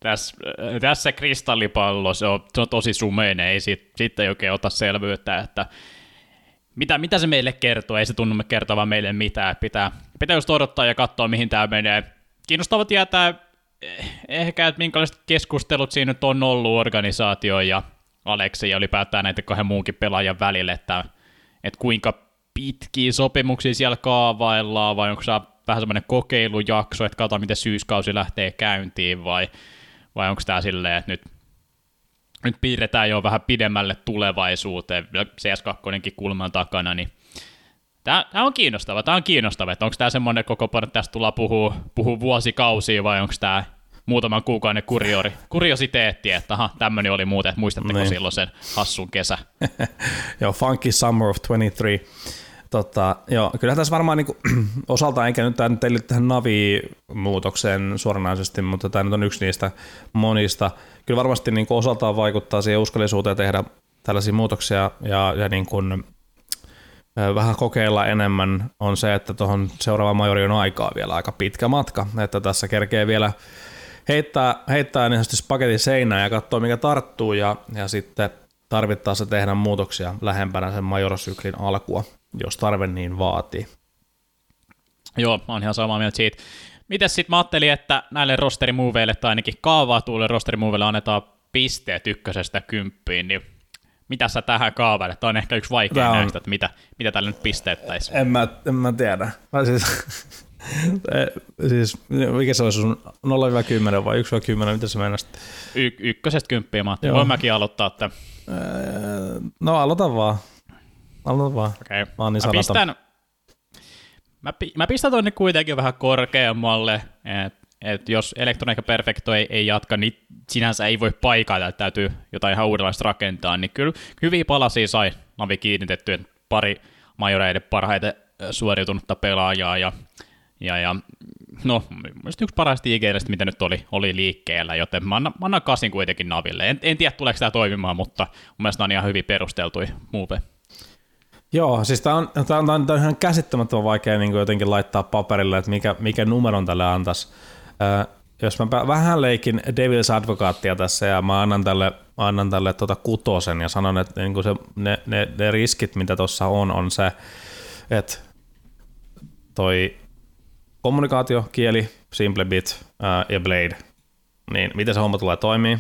tässä, tässä kristallipallo, se on, se on tosi sumeinen, ei siitä, siitä ei oikein ota selvyyttä, että mitä, mitä se meille kertoo, ei se tunnu kertovan meille mitään, pitää, pitää just odottaa ja katsoa, mihin tämä menee. Kiinnostava tietää eh, ehkä, että minkälaiset keskustelut siinä nyt on ollut organisaatio ja Aleksi ja ylipäätään näitä kahden muunkin pelaajan välille, että, että kuinka pitkiä sopimuksia siellä kaavaillaan, vai onko se vähän semmoinen kokeilujakso, että katsotaan, miten syyskausi lähtee käyntiin, vai vai onko tämä silleen, että nyt, nyt piirretään jo vähän pidemmälle tulevaisuuteen, CS2 kulman takana, niin Tämä, tämä on kiinnostava, tämä on kiinnostava, että onko tämä semmoinen koko että tästä tullaan puhua, puhua vuosikausia vai onko tämä muutaman kuukauden kuriori, kuriositeetti, että aha, tämmöinen oli muuten, että muistatteko niin. silloin sen hassun kesä? Joo, Funky Summer of 23. Tota, joo, kyllä tässä varmaan niin kuin, osaltaan, eikä nyt tämä teille tähän Navi-muutokseen suoranaisesti, mutta tämä nyt on yksi niistä monista. Kyllä varmasti niin kuin osaltaan vaikuttaa siihen uskollisuuteen tehdä tällaisia muutoksia ja, ja niin kuin, vähän kokeilla enemmän on se, että tuohon seuraavaan majori on aikaa vielä aika pitkä matka, että tässä kerkee vielä heittää, heittää niin paketin seinään ja katsoa mikä tarttuu ja, ja sitten tarvittaessa tehdä muutoksia lähempänä sen majorosyklin alkua jos tarve niin vaatii. Joo, on ihan samaa mieltä siitä. Mites sitten mä ajattelin, että näille rosterimuveille tai ainakin kaavaatuille rosterimuveille annetaan pisteet ykkösestä kymppiin, niin mitä sä tähän kaavaille? Tämä on ehkä yksi vaikea on... näistä, että mitä, mitä tälle nyt pisteettäisiin. En mä, en mä tiedä. Mä siis, siis, mikä se olisi sun 0-10 vai 1-10, mitä se mennä Y- ykkösestä kymppiä, mä ajattelin. Voin mäkin aloittaa, että... No aloita vaan. Aloita vaan. Okay. Mä, niin mä pistän, mä, mä pistän tonne kuitenkin vähän korkeammalle, että et jos Electronica Perfecto ei, ei jatka, niin sinänsä ei voi paikata, että täytyy jotain ihan uudenlaista rakentaa, niin kyllä hyviä palasia sai Navi kiinnitetty, pari majoreiden parhaiten suoriutunutta pelaajaa ja, ja, ja no, mielestäni yksi parhaista IGListä, mitä nyt oli, oli liikkeellä, joten mä annan, mä annan kasin kuitenkin Naville. En, en tiedä, tuleeko tämä toimimaan, mutta mun mielestä on ihan hyvin perusteltui move. Joo, siis tämä on, tää on, tää on, ihan käsittämättömän vaikea niin jotenkin laittaa paperille, että mikä, mikä numeron tälle antaisi. jos mä vähän leikin Devil's Advocaattia tässä ja mä annan tälle, mä annan tälle tuota kutosen ja sanon, että niin se, ne, ne, ne, riskit, mitä tuossa on, on se, että toi kommunikaatiokieli, SimpleBit ää, ja Blade, niin miten se homma tulee toimii.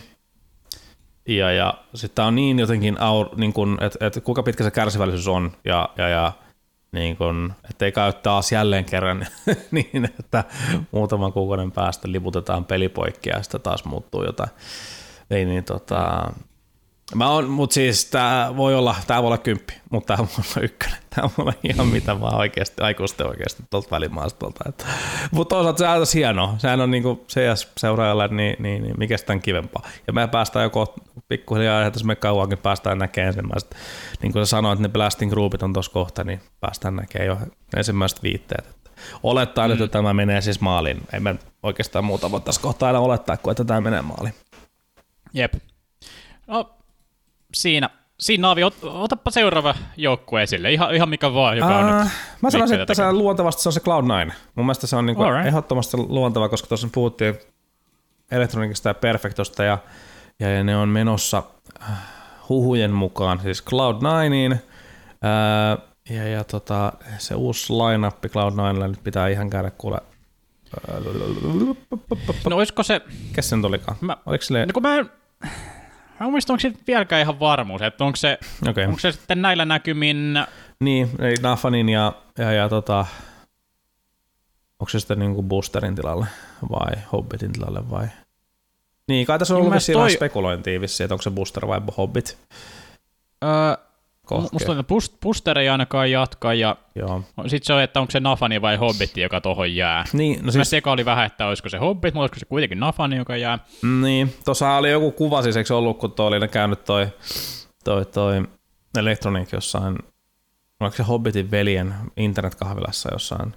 Ja, ja sitten on niin jotenkin, niin että et kuinka pitkä se kärsivällisyys on ja, ja, ja niin kun, ettei käy taas jälleen kerran niin, että muutaman kuukauden päästä liputetaan pelipoikki ja sitten taas muuttuu jotain. Ei niin tota, Mä on, mut siis tää voi olla, tää voi olla kymppi, mutta tää voi olla ykkönen. Tää voi olla ihan mitä vaan oikeasti, aikuisten oikeasti tuolta välimaastolta. Mutta toisaalta se on hienoa. Sehän on niinku CS-seuraajalle, niin, niin, niin mikä sitä kivempaa. Ja me päästään joko pikkuhiljaa, että me kauankin päästään näkemään ensimmäiset, niin kuin sä sanoit, että ne blasting groupit on tuossa kohta, niin päästään näkemään jo ensimmäiset viitteet. Olettaen, mm. että tämä menee siis maaliin. Ei me oikeastaan muuta voi tässä kohtaa aina olettaa, kuin että tämä menee maaliin. Jep. No, siinä, siinä Naavi, ot, otapa seuraava joukkue esille, ihan, ihan mikä vaan, joka on uh, nyt Mä sanoisin, että se luontevasti se on se Cloud9. Mun mielestä se on niinku right. ehdottomasti luonteva, koska tuossa puhuttiin elektronikista ja Perfectosta ja, ja ne on menossa äh, huhujen mukaan siis Cloud9, ää, ja, ja tota, se uusi line-up Cloud9 nyt pitää ihan käydä kuule No olisiko se... Kes sen tulikaan? Mä, Oliko sille... no kun mä Mä muistan, onko se vieläkään ihan varmuus, että onko se, okay. onko se sitten näillä näkymin... Niin, eli Nafanin ja, ja, ja tota, onko se sitten niinku boosterin tilalle vai Hobbitin tilalle vai... Niin, kai tässä on ollut vissiin toi... spekulointia vissiin, että onko se booster vai hobbit. Öö, kohkea. Musta että Booster ei ainakaan jatka, ja sitten se on, että onko se Nafani vai Hobbitti, joka tuohon jää. Niin, no siis... Mä oli vähän, että olisiko se Hobbit, mutta olisiko se kuitenkin Nafani, joka jää. Niin, tuossa oli joku kuva siis, eikö ollut, kun toi oli käynyt toi, toi, toi Electronic jossain, oliko se Hobbitin veljen internetkahvilassa jossain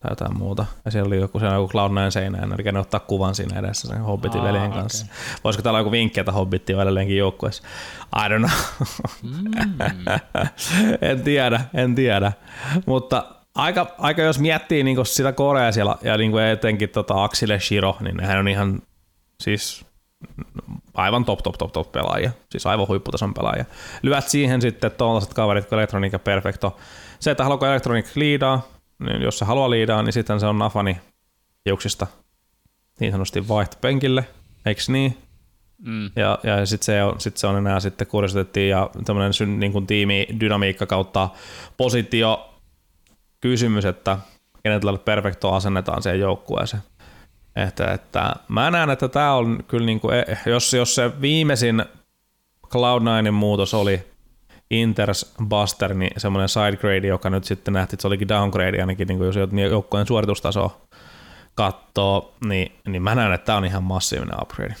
tai jotain muuta. Ja siellä oli joku, siellä joku Cloud9 seinä, ja ne ottaa kuvan siinä edessä sen Hobbitin Aa, veljen kanssa. Okay. Voisiko täällä joku vinkki, että Hobbitti on edelleenkin joukkueessa? I don't know. Mm. en tiedä, en tiedä. Mutta aika, aika jos miettii niin sitä Korea siellä, ja niin etenkin tota Axile Shiro, niin nehän on ihan siis aivan top, top, top, top pelaajia. Siis aivan huipputason pelaajia. Lyöt siihen sitten tuollaiset kaverit kuin Electronic ja Perfecto. Se, että haluaako Electronic liidaa, niin jos se haluaa liidaa, niin sitten se on Nafani hiuksista niin sanotusti vaihtopenkille, eikö niin? Mm. Ja, ja sitten se, on, sit se on enää sitten kuriositeettiin ja tämmöinen niin kuin tiimi dynamiikka kautta positio kysymys, että kenet tälle perfekto asennetaan siihen joukkueeseen. Että, että mä näen, että tämä on kyllä, niin kuin, e, jos, jos se viimeisin Cloud9 muutos oli Inters Buster, niin semmoinen sidegrade, joka nyt sitten nähtiin, että se olikin downgrade ainakin, niin kuin jos joukkueen suoritustaso katsoo, niin, niin mä näen, että tämä on ihan massiivinen upgrade.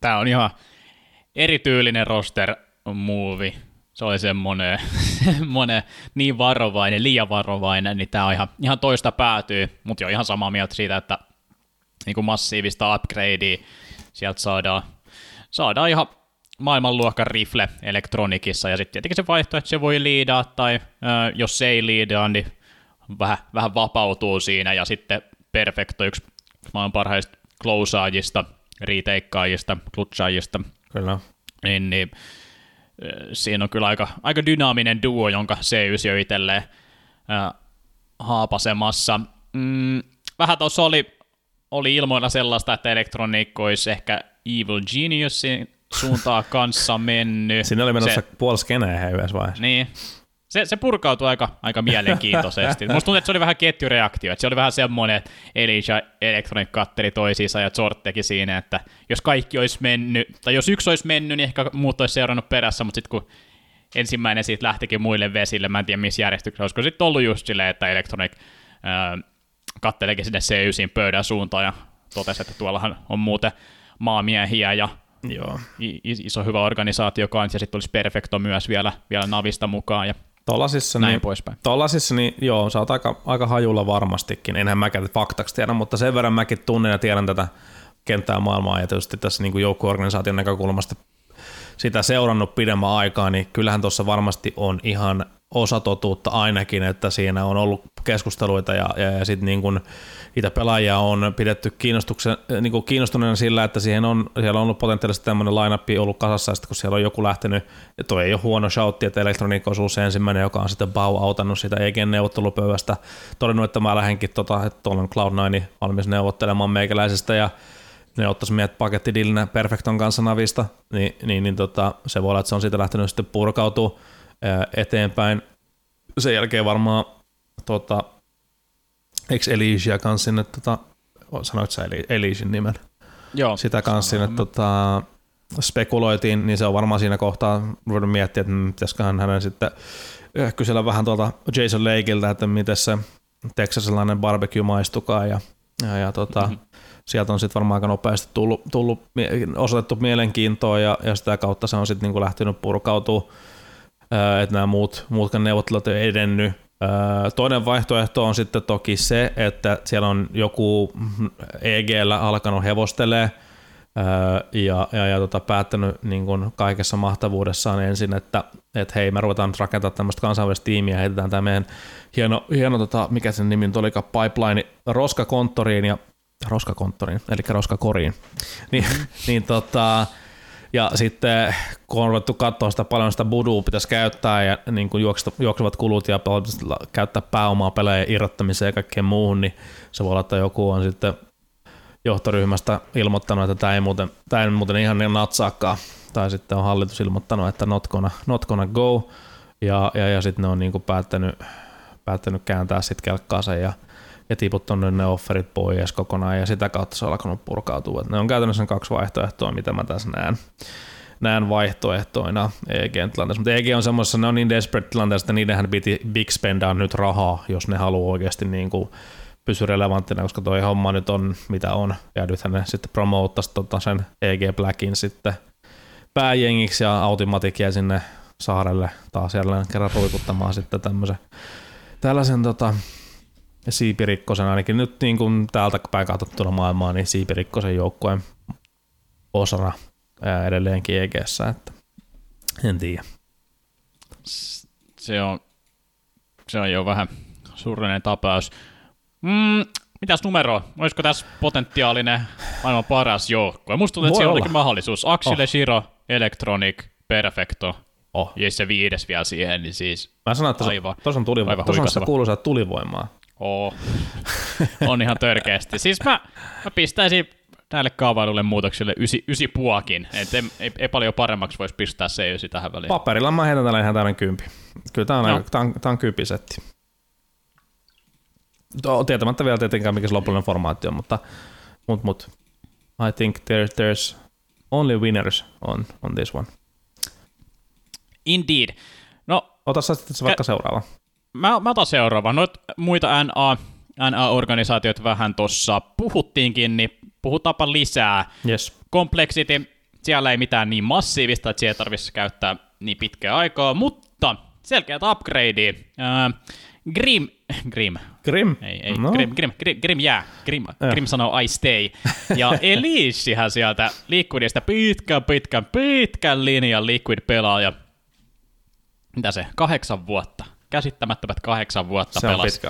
Tämä on ihan erityylinen roster movie. Se oli semmoinen, semmoinen niin varovainen, liian varovainen, niin tämä on ihan, ihan toista päätyy, mutta jo ihan samaa mieltä siitä, että niin kuin massiivista upgradea sieltä saadaan, saadaan ihan maailmanluokan rifle elektronikissa, ja sitten tietenkin se vaihtoehto, että se voi liidaa, tai ö, jos se ei liidaa, niin vähän, vähän vapautuu siinä, ja sitten Perfecto, yksi maailman parhaista klousaajista, riiteikkaajista, klutsaajista, Kyllä. Niin, niin, siinä on kyllä aika, aika dynaaminen duo, jonka C9 jo itselleen äh, haapasemassa. Mm, vähän tuossa oli, oli ilmoilla sellaista, että Electronic olisi ehkä Evil Geniusin suuntaa kanssa mennyt. Siinä oli menossa se, puoli skeneä yhdessä vaiheessa. Niin. Se, se purkautui aika, aika mielenkiintoisesti. Musta tuntuu, että se oli vähän ketjureaktio, että se oli vähän semmoinen, että Elisa Electronic katteri toisiinsa ja Zort teki siinä, että jos kaikki olisi mennyt, tai jos yksi olisi mennyt, niin ehkä muut olisi seurannut perässä, mutta sitten kun ensimmäinen siitä lähtikin muille vesille, mä en tiedä missä järjestyksessä, olisiko sitten ollut just silleen, että Electronic äh, kattelekin sinne C9 pöydän suuntaan ja totesi, että tuollahan on muuten maamiehiä ja Joo. iso hyvä organisaatio kanssa, ja sitten olisi Perfecto myös vielä, vielä Navista mukaan, ja Tollasissa, näin niin, poispäin. Tollasissa, niin joo, sä oot aika, aika hajulla varmastikin, enhän mäkään faktaksi tiedä, mutta sen verran mäkin tunnen ja tiedän tätä kenttää maailmaa, ja tietysti tässä niin näkökulmasta sitä seurannut pidemmän aikaa, niin kyllähän tuossa varmasti on ihan osatotuutta ainakin, että siinä on ollut keskusteluita ja, ja, ja sitten niin kuin niitä pelaajia on pidetty kiinnostuksen, niin kuin kiinnostuneena sillä, että siihen on, siellä on ollut potentiaalisesti tämmöinen lineup ollut kasassa, ja kun siellä on joku lähtenyt, ja toi ei ole huono shoutti, että Electronic on se ensimmäinen, joka on sitten Bau autannut sitä EGn neuvottelupöydästä, todennut, että mä lähdenkin, tota, että olen Cloud9 valmis neuvottelemaan meikäläisestä, ja ne ottaisi meidät pakettidillinä Perfecton kanssa navista, niin, niin, niin tota, se voi olla, että se on siitä lähtenyt sitten purkautuu eteenpäin. Sen jälkeen varmaan tota, eikö Elysia kanssa sinne, tota, sanoit sä Elysin nimen? Joo. Sitä kanssa sinne tota, spekuloitiin, niin se on varmaan siinä kohtaa ruvennut miettiä, että pitäisiköhän hänen sitten kysellä vähän tuolta Jason Lakeilta, että miten se teksasilainen barbecue maistukaa ja, ja, ja tota, mm-hmm. sieltä on sitten varmaan aika nopeasti tullut, tullut osoitettu mielenkiintoa ja, ja sitä kautta se on sitten niinku lähtenyt purkautumaan, että nämä muut, muutkaan neuvottelut ei edennyt Toinen vaihtoehto on sitten toki se, että siellä on joku EGllä alkanut hevostelee ja, ja, ja tota, päättänyt niin kuin kaikessa mahtavuudessaan ensin, että et hei, me ruvetaan nyt rakentamaan tämmöistä kansainvälistä tiimiä, heitetään tämä meidän hieno, hieno tota, mikä sen nimi nyt olikaan, pipeline roskakonttoriin ja roskakonttoriin, eli roskakoriin, niin, niin tota, ja sitten kun on ruvettu katsoa sitä paljon sitä budua pitäisi käyttää ja niin kuin juoksevat kulut ja käyttää pääomaa pelejä irrottamiseen ja kaikkeen muuhun, niin se voi olla, että joku on sitten johtoryhmästä ilmoittanut, että tämä ei muuten, tämä ei muuten ihan niin natsaakaan. Tai sitten on hallitus ilmoittanut, että not gonna, not gonna go. Ja, ja, ja sitten ne on niin kuin päättänyt, päättänyt kääntää sitten kelkkaansa ja ja tiputtanut ne offerit pois kokonaan ja sitä kautta se on alkanut purkautua. ne on käytännössä kaksi vaihtoehtoa, mitä mä tässä näen näen vaihtoehtoina EG-tilanteessa. Mutta EG on semmoisessa, ne on niin desperate tilanteessa, että niidenhän piti big spendaa nyt rahaa, jos ne haluaa oikeasti niin kuin pysy relevanttina, koska toi homma nyt on mitä on. Ja nythän ne sitten promouttaisi tota sen EG Blackin sitten pääjengiksi ja Automatic jäi sinne saarelle taas jälleen kerran ruikuttamaan sitten tämmöisen tällaisen tota, Siipirikkosen ainakin nyt niin kuin täältä päin katsottuna maailmaa, niin Siipirikkosen joukkueen osana edelleenkin EGssä, että en tiedä. Se on, se on jo vähän surullinen tapaus. Mm, mitäs numero? Olisiko tässä potentiaalinen maailman paras joukkue? Musta tuntuu, että siinä on mahdollisuus. Axile, oh. Shiro, Electronic, Perfecto. Oh. Ja se viides vielä siihen, niin siis Mä sanon, että tuossa on, tulivoima. Tuossa on se kuuluisa tulivoimaa. Oo. On ihan törkeästi. Siis mä, mä pistäisin näille kaavailulle muutoksille ysi, ysi puakin. Et ei, ei, ei, paljon paremmaksi voisi pistää se ysi tähän väliin. Paperilla mä heitän tällä ihan tämmöinen kympi. Kyllä tää on, no. tää on, tää on kympisetti. Tietämättä vielä tietenkään mikä se lopullinen formaatti on, mutta mut, mut. I think there, there's only winners on, on this one. Indeed. No, Ota sä sitten vaikka seuraava mä, mä otan seuraavan. Noit muita NA, NA-organisaatiot vähän tuossa puhuttiinkin, niin puhutaanpa lisää. Yes. Complexity, siellä ei mitään niin massiivista, että siellä tarvitsisi käyttää niin pitkää aikaa, mutta selkeät upgrade. Äh, Grim, Grim. Grim? Ei, ei, no. Grim, Grim, Grim, Grim jää. Grim, yeah. Grim sanoo I stay. Ja Elisihän sieltä Liquidista pitkän, pitkän, pitkän linjan Liquid-pelaaja. Mitä se, kahdeksan vuotta käsittämättömät kahdeksan vuotta se pelas.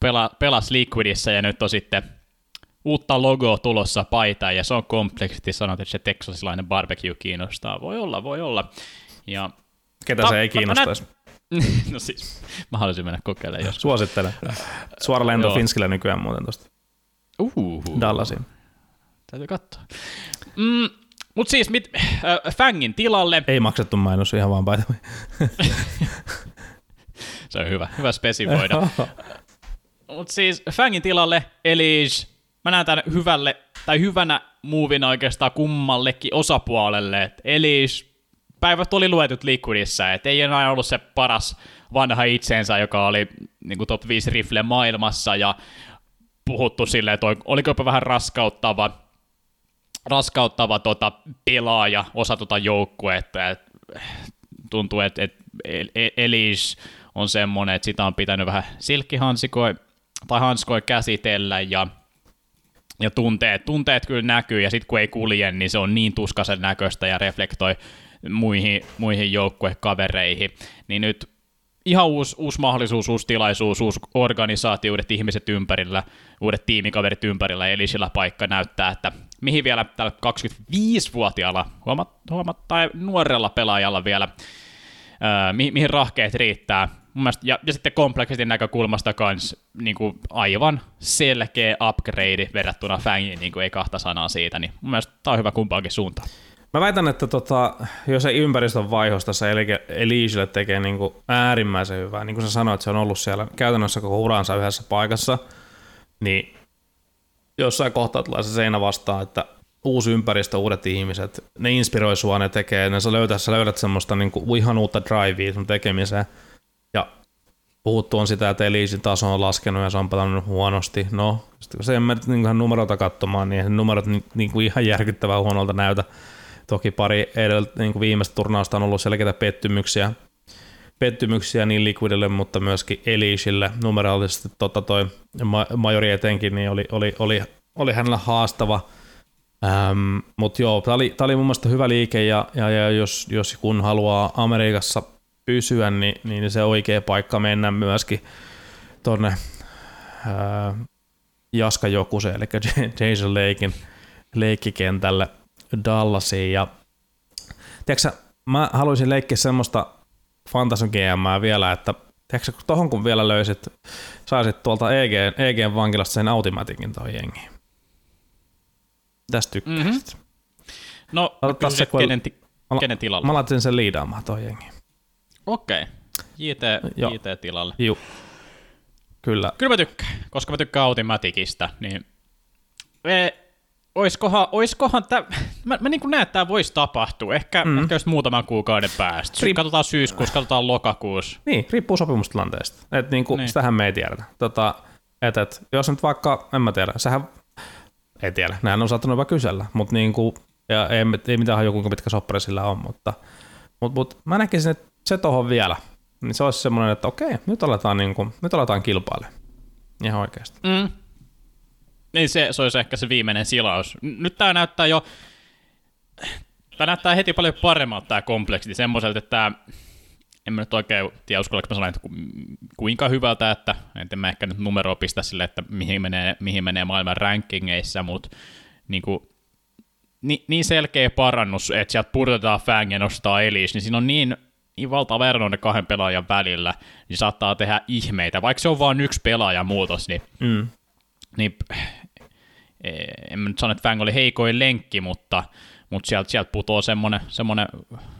Pela, pelas Liquidissä ja nyt on sitten uutta logoa tulossa paita ja se on kompleksiti sanot, että se texasilainen barbecue kiinnostaa. Voi olla, voi olla. Ja Ketä ta- se ei kiinnostaisi? no siis, mä haluaisin mennä kokeilemaan jos. Suosittelen. Suora lento Finskille nykyään muuten tuosta. Uhuhu. Dallasin. Täytyy katsoa. Mm, Mutta siis mit, äh, Fangin tilalle. Ei maksettu mainos ihan vaan by Se on hyvä, hyvä spesifoida. Mutta siis Fangin tilalle, eli mä näen tämän hyvälle, tai hyvänä muuvin oikeastaan kummallekin osapuolelle. Et Elis päivät oli luetut Liquidissa, että ei enää ollut se paras vanha itsensä, joka oli niin top 5 rifle maailmassa, ja puhuttu silleen, että oliko jopa vähän raskauttava, raskauttava tota, pelaaja osa tota joukkuetta, että tuntuu, että, että Elis on semmoinen, että sitä on pitänyt vähän silkkihansikoi tai hanskoi käsitellä ja ja tunteet, tunteet kyllä näkyy, ja sitten kun ei kulje, niin se on niin tuskaisen näköistä ja reflektoi muihin, muihin joukkuekavereihin. Niin nyt ihan uusi, uusi mahdollisuus, uusi tilaisuus, uusi organisaatio, uudet ihmiset ympärillä, uudet tiimikaverit ympärillä, eli sillä paikka näyttää, että mihin vielä tällä 25-vuotiaalla, huomat, huomat, tai nuorella pelaajalla vielä, ää, mihin, rahkeet riittää. Mun mielestä, ja, ja sitten kompleksitin näkökulmasta kans niin kuin aivan selkeä upgrade verrattuna Fangiin, niin ei kahta sanaa siitä, niin mun mielestä tää on hyvä kumpaankin suuntaan. Mä väitän, että tota, jos ei ympäristön vaihos tässä Elisille tekee niin kuin äärimmäisen hyvää, niin kuin sä sanoit, se on ollut siellä käytännössä koko uransa yhdessä paikassa, niin jossain kohtaa tulee se seinä vastaan, että uusi ympäristö, uudet ihmiset, ne inspiroi sua, ne tekee, ne sä löydät, sä löydät semmoista niin kuin ihan uutta drivea sun tekemiseen, ja puhuttu on sitä, että Elisin taso on laskenut ja se on pelannut huonosti. No, sitten kun se emme niin numeroita katsomaan, niin numerot niin, kuin ihan järkyttävän huonolta näytä. Toki pari edellä, niin kuin viimeistä turnausta on ollut selkeitä pettymyksiä, pettymyksiä niin Liquidille, mutta myöskin Elisille. Numeraalisesti totta toi Majori etenkin niin oli, oli, oli, oli hänellä haastava. Ähm, mutta joo, tämä oli, oli mun mielestä hyvä liike ja, ja, ja jos, jos kun haluaa Amerikassa pysyä, niin, niin se oikea paikka mennä myöskin tuonne äh, Jaska Jokuseen, eli Jason Lakein leikkikentälle – Dallasiin ja tiedätkö, mä haluaisin leikkiä semmoista Fantasy GM vielä, että tiedätkö, tohon kun vielä löysit, saisit tuolta EG, EGn vankilasta sen Automatikin toi jengi. Tästä tykkäsit. Mm-hmm. No, se, kenen, ti- kenen tilalla? Mä laitin sen liidaamaan toi jengi. Okei. Okay. JT, JT tilalle. Juu. Kyllä. Kyllä mä tykkään, koska mä tykkään Automaticista, niin oiskohan, oiskohan tä, mä, mä niin näen, että tämä voisi tapahtua, ehkä, mm. ehkä just muutaman kuukauden päästä. Riip... Katsotaan syyskuussa, katsotaan lokakuussa. Niin, riippuu sopimustilanteesta. Et niin kuin, niin. Sitähän me ei tiedetä. Tota, et, et, jos nyt vaikka, en mä tiedä, sehän, ei tiedä, nehän on saattanut jopa kysellä, mutta niin kuin, ja ei, ei mitään joku pitkä soppari sillä on, mutta, mutta, mutta mä näkisin, että se tohon vielä, niin se olisi semmoinen, että okei, nyt aletaan, niin kuin, nyt aletaan kilpailemaan. Ihan oikeasti. Mm. Niin se, se olisi ehkä se viimeinen silaus. Nyt tämä näyttää jo, tämä näyttää heti paljon paremmalta tämä kompleksi, semmoiselta, että en mä nyt oikein tiedä, uskallanko mä sanoa, että kuinka hyvältä, että en mä ehkä nyt numeroa pistä sille, että mihin menee, mihin menee maailman rankingeissa, mutta niin, kuin, niin, niin selkeä parannus, että sieltä purtetaan Fang ja nostaa Elis, niin siinä on niin, niin valtava ero ne kahden pelaajan välillä, niin saattaa tehdä ihmeitä, vaikka se on vain yksi pelaajan muutos, niin, mm. niin en mä nyt sano, että Fang oli heikoin lenkki, mutta, mutta sieltä, sieltä putoo semmoinen, semmoinen,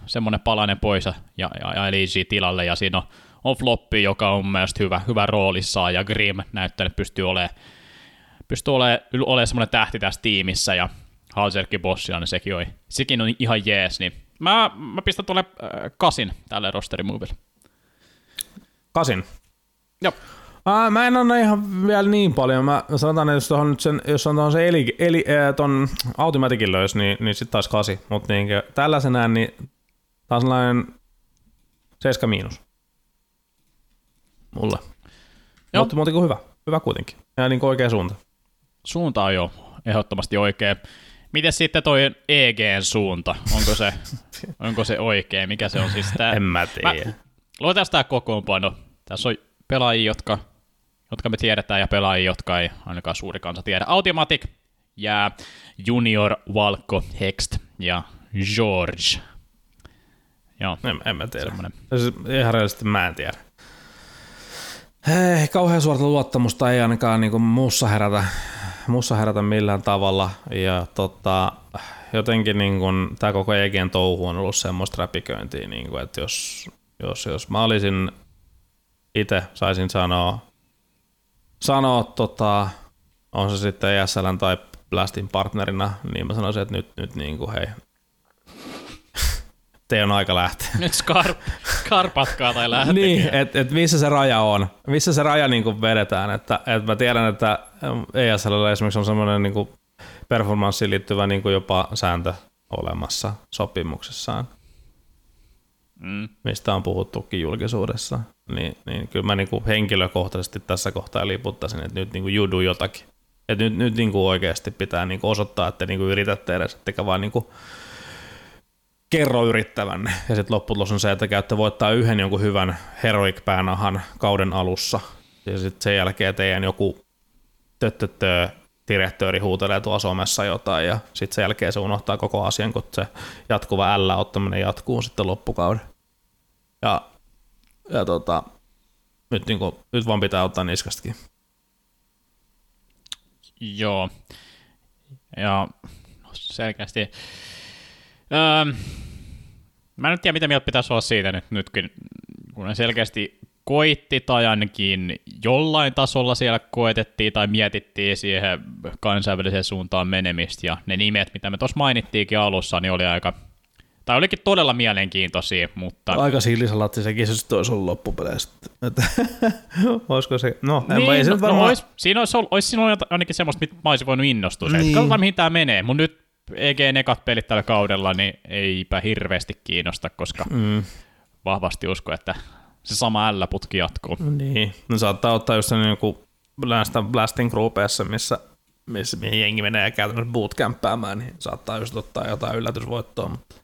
semmoinen palanen pois ja, ja, ja Elisi tilalle, ja siinä on, on Floppi, joka on mielestäni hyvä, hyvä roolissaan, ja Grim näyttää, että pystyy olemaan, pystyy olemaan, olemaan semmoinen tähti tässä tiimissä, ja Halserkin bossina, niin sekin on, sekin on ihan jees, niin mä, mä pistän tuolle äh, kasin tälle rosterimoville. Kasin? Joo. Aa, mä en anna ihan vielä niin paljon. Mä sanotaan, että jos, tohon nyt sen, jos on se eli, eli äh, ton Automaticin löys, niin, niin sitten taas kasi. Mutta niin, tällaisenään, niin tää on sellainen 7 miinus. Mulle. Mutta muuten hyvä. Hyvä kuitenkin. Ja niin oikea suunta. Suunta on jo ehdottomasti oikea. Miten sitten toi EGn suunta? Onko se, onko se oikea? Mikä se on siis? Tää, en mä tiedä. Luetaan tämä kokoonpano. Tässä on pelaajia, jotka jotka me tiedetään, ja pelaajia, jotka ei ainakaan suuri kansa tiedä. Automatic ja Junior, Valko, Hext ja George. Joo. En, en mä tiedä. Semmoinen. Siis ihan reellisesti mä en tiedä. Hei, kauhean suorta luottamusta ei ainakaan niin muussa, herätä, muussa herätä millään tavalla. Ja tota, jotenkin niin kuin, tämä koko EGn touhu on ollut semmoista räpiköintiä, niin kuin, että jos, jos, jos mä olisin itse saisin sanoa sanoa, tota, on se sitten ESL tai Blastin partnerina, niin mä sanoisin, että nyt, nyt niin kuin, hei, te on aika lähteä. Nyt skar, skarpatkaa tai lähteä. niin, että et missä se raja on, missä se raja niin kuin vedetään, että et mä tiedän, että ESL esimerkiksi on semmoinen niin kuin performanssiin liittyvä niin kuin jopa sääntö olemassa sopimuksessaan, mm. mistä on puhuttukin julkisuudessa niin, niin kyllä mä niin kuin henkilökohtaisesti tässä kohtaa liputtaisin, että nyt niin kuin judu jotakin. Että nyt, nyt niin kuin oikeasti pitää niin kuin osoittaa, että niin kuin yritätte edes, ettekä vaan niin kuin kerro yrittävänne. Ja sitten lopputulos on se, että käyttö voittaa yhden jonkun hyvän heroic päänahan kauden alussa. Ja sitten sen jälkeen teidän joku töttötö direktööri huutelee tuolla somessa jotain ja sitten sen jälkeen se unohtaa koko asian, kun se jatkuva L-ottaminen jatkuu sitten loppukauden. Ja, ja tota, nyt, niin kuin, nyt vaan pitää ottaa niskastakin. Joo. Ja selkeästi... Öö, mä en tiedä, mitä mieltä pitäisi olla siitä nyt, nytkin, kun ne selkeästi koitti tai ainakin jollain tasolla siellä koetettiin tai mietittiin siihen kansainväliseen suuntaan menemistä ja ne nimet, mitä me tuossa mainittiinkin alussa, niin oli aika tai olikin todella mielenkiintoisia, mutta... Aika sillisalatti sekin se sitten olisi ollut loppupeleissä. Olisiko se... No, en niin, mä, ei se no, nyt varmaan... no, olisi, siinä olisi, ollut, olisi siinä ainakin semmoista, mitä mä olisin voinut innostua. Niin. Niin. Katsotaan, mihin tämä menee. Mun nyt EG nekat pelit tällä kaudella, niin eipä hirveästi kiinnosta, koska Mm. vahvasti usko, että se sama L-putki jatkuu. Niin, no saattaa ottaa just sen joku näistä blasting groupeissa, missä, missä mihin jengi menee käytännössä bootcamppäämään, niin saattaa just ottaa jotain yllätysvoittoa, mutta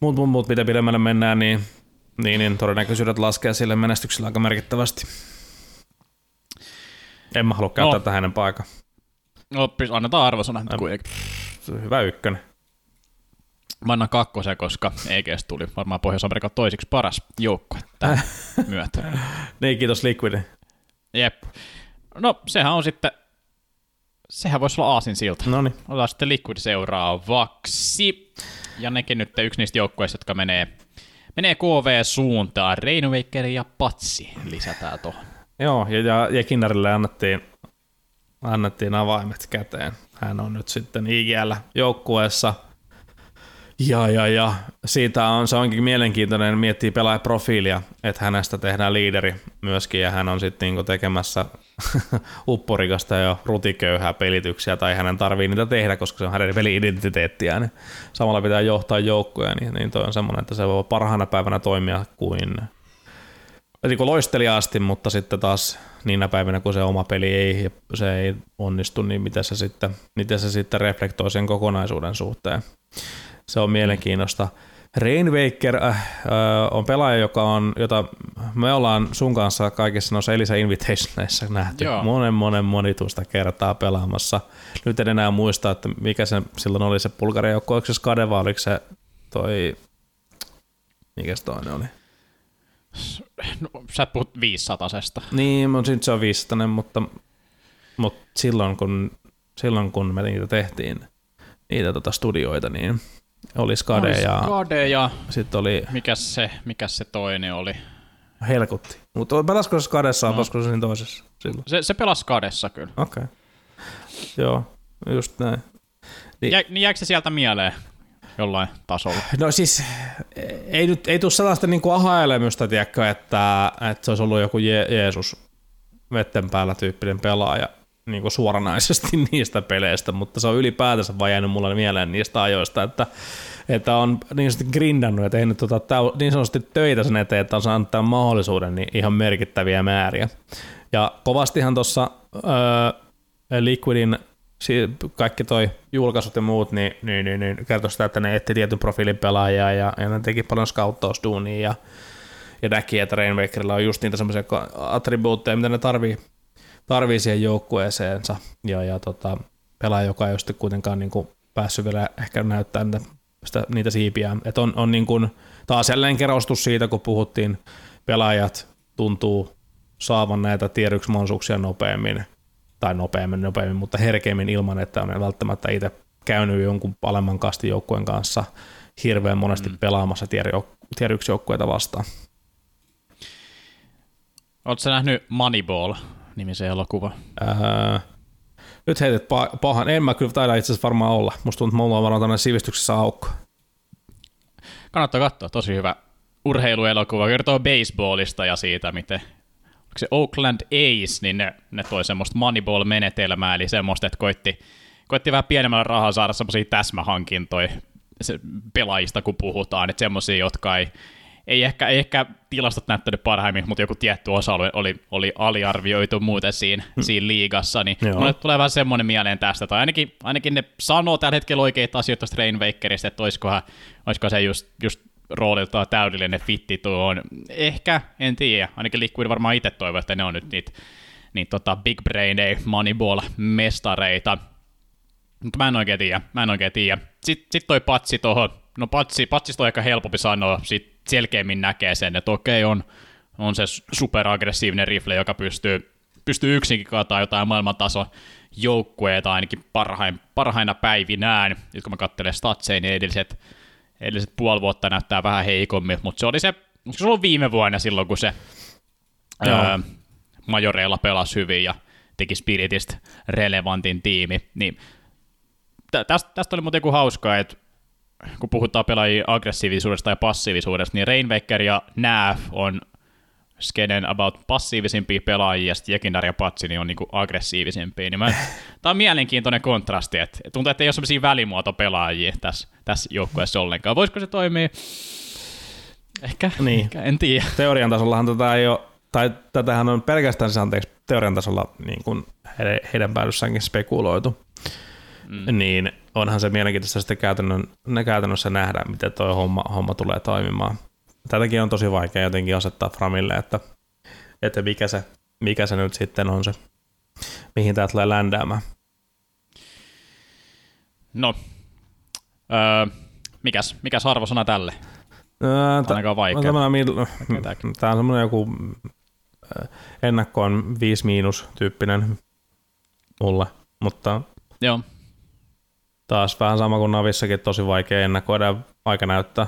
muut, muut, muut mitä pidemmälle mennään, niin, niin, niin todennäköisyydet laskee sille menestyksellä aika merkittävästi. En mä halua käyttää No. tähän hänen paikan. No, annetaan arvosana nyt kuitenkin. Hyvä ykkönen. Mä annan kakkosen, koska EGS tuli varmaan Pohjois-Amerikan toisiksi paras joukkue tämän myötä. Niin, kiitos Liquidi. Jep. No, sehän on sitten, sehän voisi olla aasin silta. No niin. Otetaan sitten Liquid seuraavaksi. Ja nekin nyt yksi niistä joukkueista, jotka menee, menee KV-suuntaan. Rainwaker ja Patsi lisätään tuohon. Joo, ja, ja, Kinnarille annettiin, annettiin avaimet käteen. Hän on nyt sitten IGL joukkueessa. Ja, ja, ja siitä on, se onkin mielenkiintoinen, miettii pelaajaprofiilia, että hänestä tehdään liideri myöskin, ja hän on sitten niinku tekemässä upporikasta ja rutiköyhää pelityksiä, tai hänen tarvii niitä tehdä, koska se on hänen peli-identiteettiään. Niin samalla pitää johtaa joukkoja, niin, niin toi on semmoinen, että se voi parhaana päivänä toimia kuin niin kuin loisteliaasti, mutta sitten taas niinä päivinä, kun se oma peli ei, se ei onnistu, niin miten se sitten, miten se sitten reflektoi sen kokonaisuuden suhteen. Se on mielenkiintoista. Rainwaker äh, äh, on pelaaja, joka on, jota me ollaan sun kanssa kaikissa noissa Elisa Invitationeissa nähty Joo. monen monen monituista kertaa pelaamassa. Nyt en enää muista, että mikä se silloin oli se Bulgarian joukko, oliko se Skade vai oliko se toi, mikä se toinen oli? No, sä puhut 500 Niin, mutta nyt se on 500, mutta, mutta silloin, kun, silloin kun me niitä tehtiin, niitä tota studioita, niin oli Skade ja Skade ja sitten oli mikäs se, mikäs se toinen oli? Helkutti. Mutta pelasiko se Skadessa, No. pelasiko se siinä toisessa silloin? Se, se pelasi Skadessa kyllä. Okei. Okay. Joo, just näin. Niin. Jä, niin jääkö se sieltä mieleen jollain tasolla? No siis ei, nyt, ei tule sellaista niinku aha-elämystä, tiedätkö, että, että se olisi ollut joku Je- Jeesus vetten päällä tyyppinen pelaaja niin kuin suoranaisesti niistä peleistä, mutta se on ylipäätänsä vaan jäänyt mulle mieleen niistä ajoista, että, että on niin sanotusti grindannut ja tehnyt tota, niin sanotusti töitä sen eteen, että on saanut tämän mahdollisuuden niin ihan merkittäviä määriä. Ja kovastihan tuossa öö, Liquidin kaikki toi julkaisut ja muut, niin, niin, niin, niin kertoi sitä, että ne etti tietyn profiilin pelaajaa ja, ja ne teki paljon scouttausduunia ja, ja näki, että Rainmakerilla on just niitä semmoisia attribuutteja, mitä ne tarvii, tarvii siihen joukkueeseensa ja, ja tota, pelaaja, joka ei ole sitten kuitenkaan niin kuin päässyt vielä ehkä näyttää niitä, sitä, niitä siipiä. Et on, on niin kuin, taas jälleen kerrostus siitä, kun puhuttiin, pelaajat tuntuu saavan näitä tiedyksmahdollisuuksia nopeammin, tai nopeammin, nopeammin, mutta herkeämmin ilman, että on välttämättä itse käynyt jonkun alemman kastin joukkueen kanssa hirveän monesti mm. pelaamassa tier, tier 1 joukkueita vastaan. Oletko nähnyt Moneyball-nimisen elokuva? Ää, nyt heitet pa- pahan. En mä kyllä taida itse asiassa varmaan olla. Musta tuntuu, että mulla on varmaan tämmöinen sivistyksessä aukko. Kannattaa katsoa, tosi hyvä urheiluelokuva. Kertoo baseballista ja siitä, miten onko se Oakland A's, niin ne, ne toi semmoista Moneyball-menetelmää, eli semmoista, että koitti, koitti vähän pienemmällä rahaa saada semmoisia täsmähankintoja se, pelaajista, kun puhutaan, että semmoisia, jotka ei, ei ehkä, ei ehkä tilastot näyttänyt parhaimmin, mutta joku tietty osa-alue oli, oli aliarvioitu muuten siinä, hmm. siinä liigassa, niin Joo. mulle tulee vähän semmoinen mieleen tästä, tai ainakin, ainakin ne sanoo tällä hetkellä oikeita asioita tuosta Rainwakerista, että olisikohan, olisiko se just, just rooliltaan täydellinen fitti tuohon. Ehkä, en tiedä. Ainakin Liquid varmaan itse toivoo, että ne on nyt niitä, niitä tota big brain moneyball-mestareita. Mutta mä en oikein tiedä, mä en oikein tiedä. Sitten sit toi patsi tuohon, no patsi, patsista on aika helpompi sanoa, sit selkeämmin näkee sen, että okei on, on se superaggressiivinen rifle, joka pystyy, pystyy yksinkin kaataa jotain maailmantason joukkueita ainakin parhain, parhaina päivinään, nyt kun mä katselen statseja, niin edelliset, edelliset puoli vuotta näyttää vähän heikommin, mutta se oli se, se ollut viime vuonna silloin, kun se öö, majoreilla pelasi hyvin ja teki Spiritistä relevantin tiimi, niin tästä, tästä oli muuten joku hauskaa, että kun puhutaan pelaajien aggressiivisuudesta ja passiivisuudesta, niin Rainwaker ja Nav on skenen about passiivisimpia pelaajia, ja sitten Jekindar ja Patsini on niinku aggressiivisempia. Niin tämä on mielenkiintoinen kontrasti, että tuntuu, että ei ole sellaisia välimuotopelaajia tässä, tässä joukkueessa ollenkaan. Voisiko se toimia? Ehkä, niin. ehkä en tiedä. Teorian tasollahan tätä ei ole, tai tätähän on pelkästään siis anteeksi teorian tasolla niin kuin heidän, heidän päädyssäänkin spekuloitu mm. niin onhan se mielenkiintoista sitten käytännön, ne käytännössä nähdä, miten tuo homma, homma tulee toimimaan. Tätäkin on tosi vaikea jotenkin asettaa Framille, että, että mikä, se, mikä se nyt sitten on se, mihin tämä tulee ländäämään. No, öö, mikäs, mikäs arvosana tälle? Öö, Ainakaan vaikea. Tämä, tämä on semmoinen joku ennakkoon 5 miinus tyyppinen mulle, mutta Joo taas vähän sama kuin Navissakin, tosi vaikea ennakoida aika näyttää.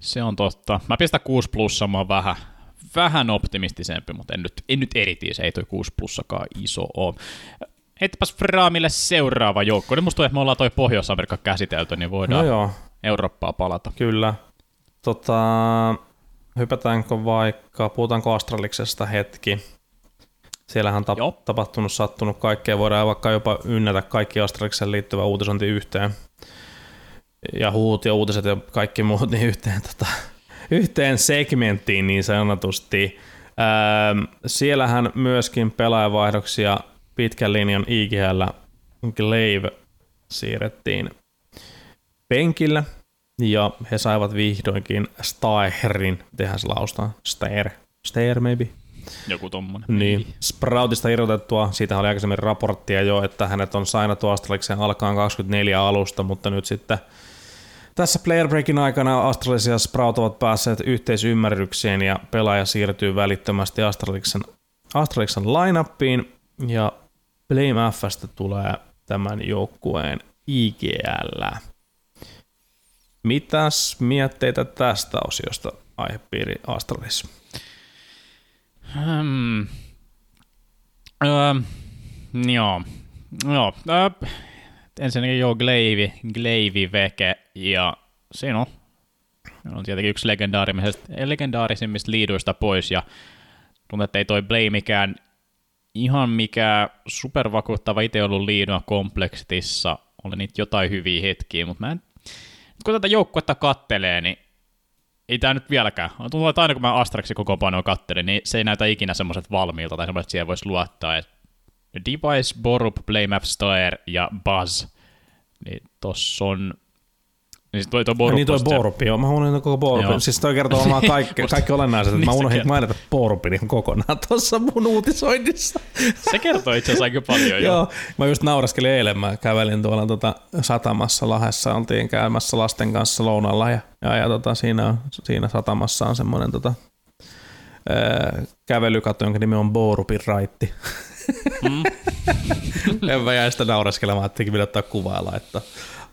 Se on totta. Mä pistän 6 plussa, mä oon vähän, vähän optimistisempi, mutta en nyt, en nyt erityisen, ei toi 6 plussakaan iso ole. Heittäpäs Fraamille seuraava joukko. Nyt musta että me ollaan toi Pohjois-Amerikka käsitelty, niin voidaan no joo. Eurooppaa palata. Kyllä. Tota, hypätäänkö vaikka, puhutaanko Astraliksesta hetki? Siellähän on tap- tapahtunut, sattunut kaikkea. Voidaan vaikka jopa ynnätä kaikki Astralikseen liittyvä uutisointi yhteen. Ja huut ja uutiset ja kaikki muut niin yhteen, tota, yhteen segmenttiin niin sanotusti. Ähm, siellähän myöskin pelaajavaihdoksia pitkän linjan IGL Glaive siirrettiin penkille ja he saivat vihdoinkin Staerin, tehdään se laustaa, Stair, Stair maybe, joku tommonen. Niin, Sproutista irrotettua, siitä oli aikaisemmin raporttia jo, että hänet on sainattu Astralikseen alkaan 24 alusta, mutta nyt sitten tässä Player Breakin aikana Astralis ja Sprout ovat päässeet yhteisymmärrykseen ja pelaaja siirtyy välittömästi Astraliksen, Astraliksen lineuppiin ja Blame Fstä tulee tämän joukkueen IGL. Mitäs mietteitä tästä osiosta aihepiiri Astralis? Hmm. Öö, joo. Joo. Öö, ensinnäkin joo, Gleivi, Gleivi veke, ja siinä on, on tietenkin yksi legendaarisimmista liiduista pois, ja tuntuu, että ei toi Blay mikään ihan mikä supervakuuttava itse ollut liidua kompleksitissa, oli niitä jotain hyviä hetkiä, mutta mä en, kun tätä joukkuetta kattelee, niin ei tämä nyt vieläkään. Tuntuu, että aina kun mä Astraxin koko panoa kattelin, niin se ei näytä ikinä semmoiset valmiilta tai semmoiset, että siihen voisi luottaa. Et Device, Borup, Playmap, Stoer ja Buzz. Niin tossa on niin toi, toi Borup Niin toi Borup, joo. Mä unohdin koko Borup. Siis toi kertoo omaa kaikki, kaikki olennaiset. niin mä unohdin mainita Borupin niin kokonaan tuossa mun uutisoinnissa. se kertoo itse asiassa aika paljon, joo. Mä just nauraskelin eilen, mä kävelin tuolla tota satamassa Lahessa, oltiin käymässä lasten kanssa lounalla ja, ja, ja tota, siinä, siinä satamassa on semmoinen tota, kävelykatu, jonka nimi on Borupin raitti. Mm. en mä jäi sitä nauraskelemaan, että ottaa kuvaa ja laittaa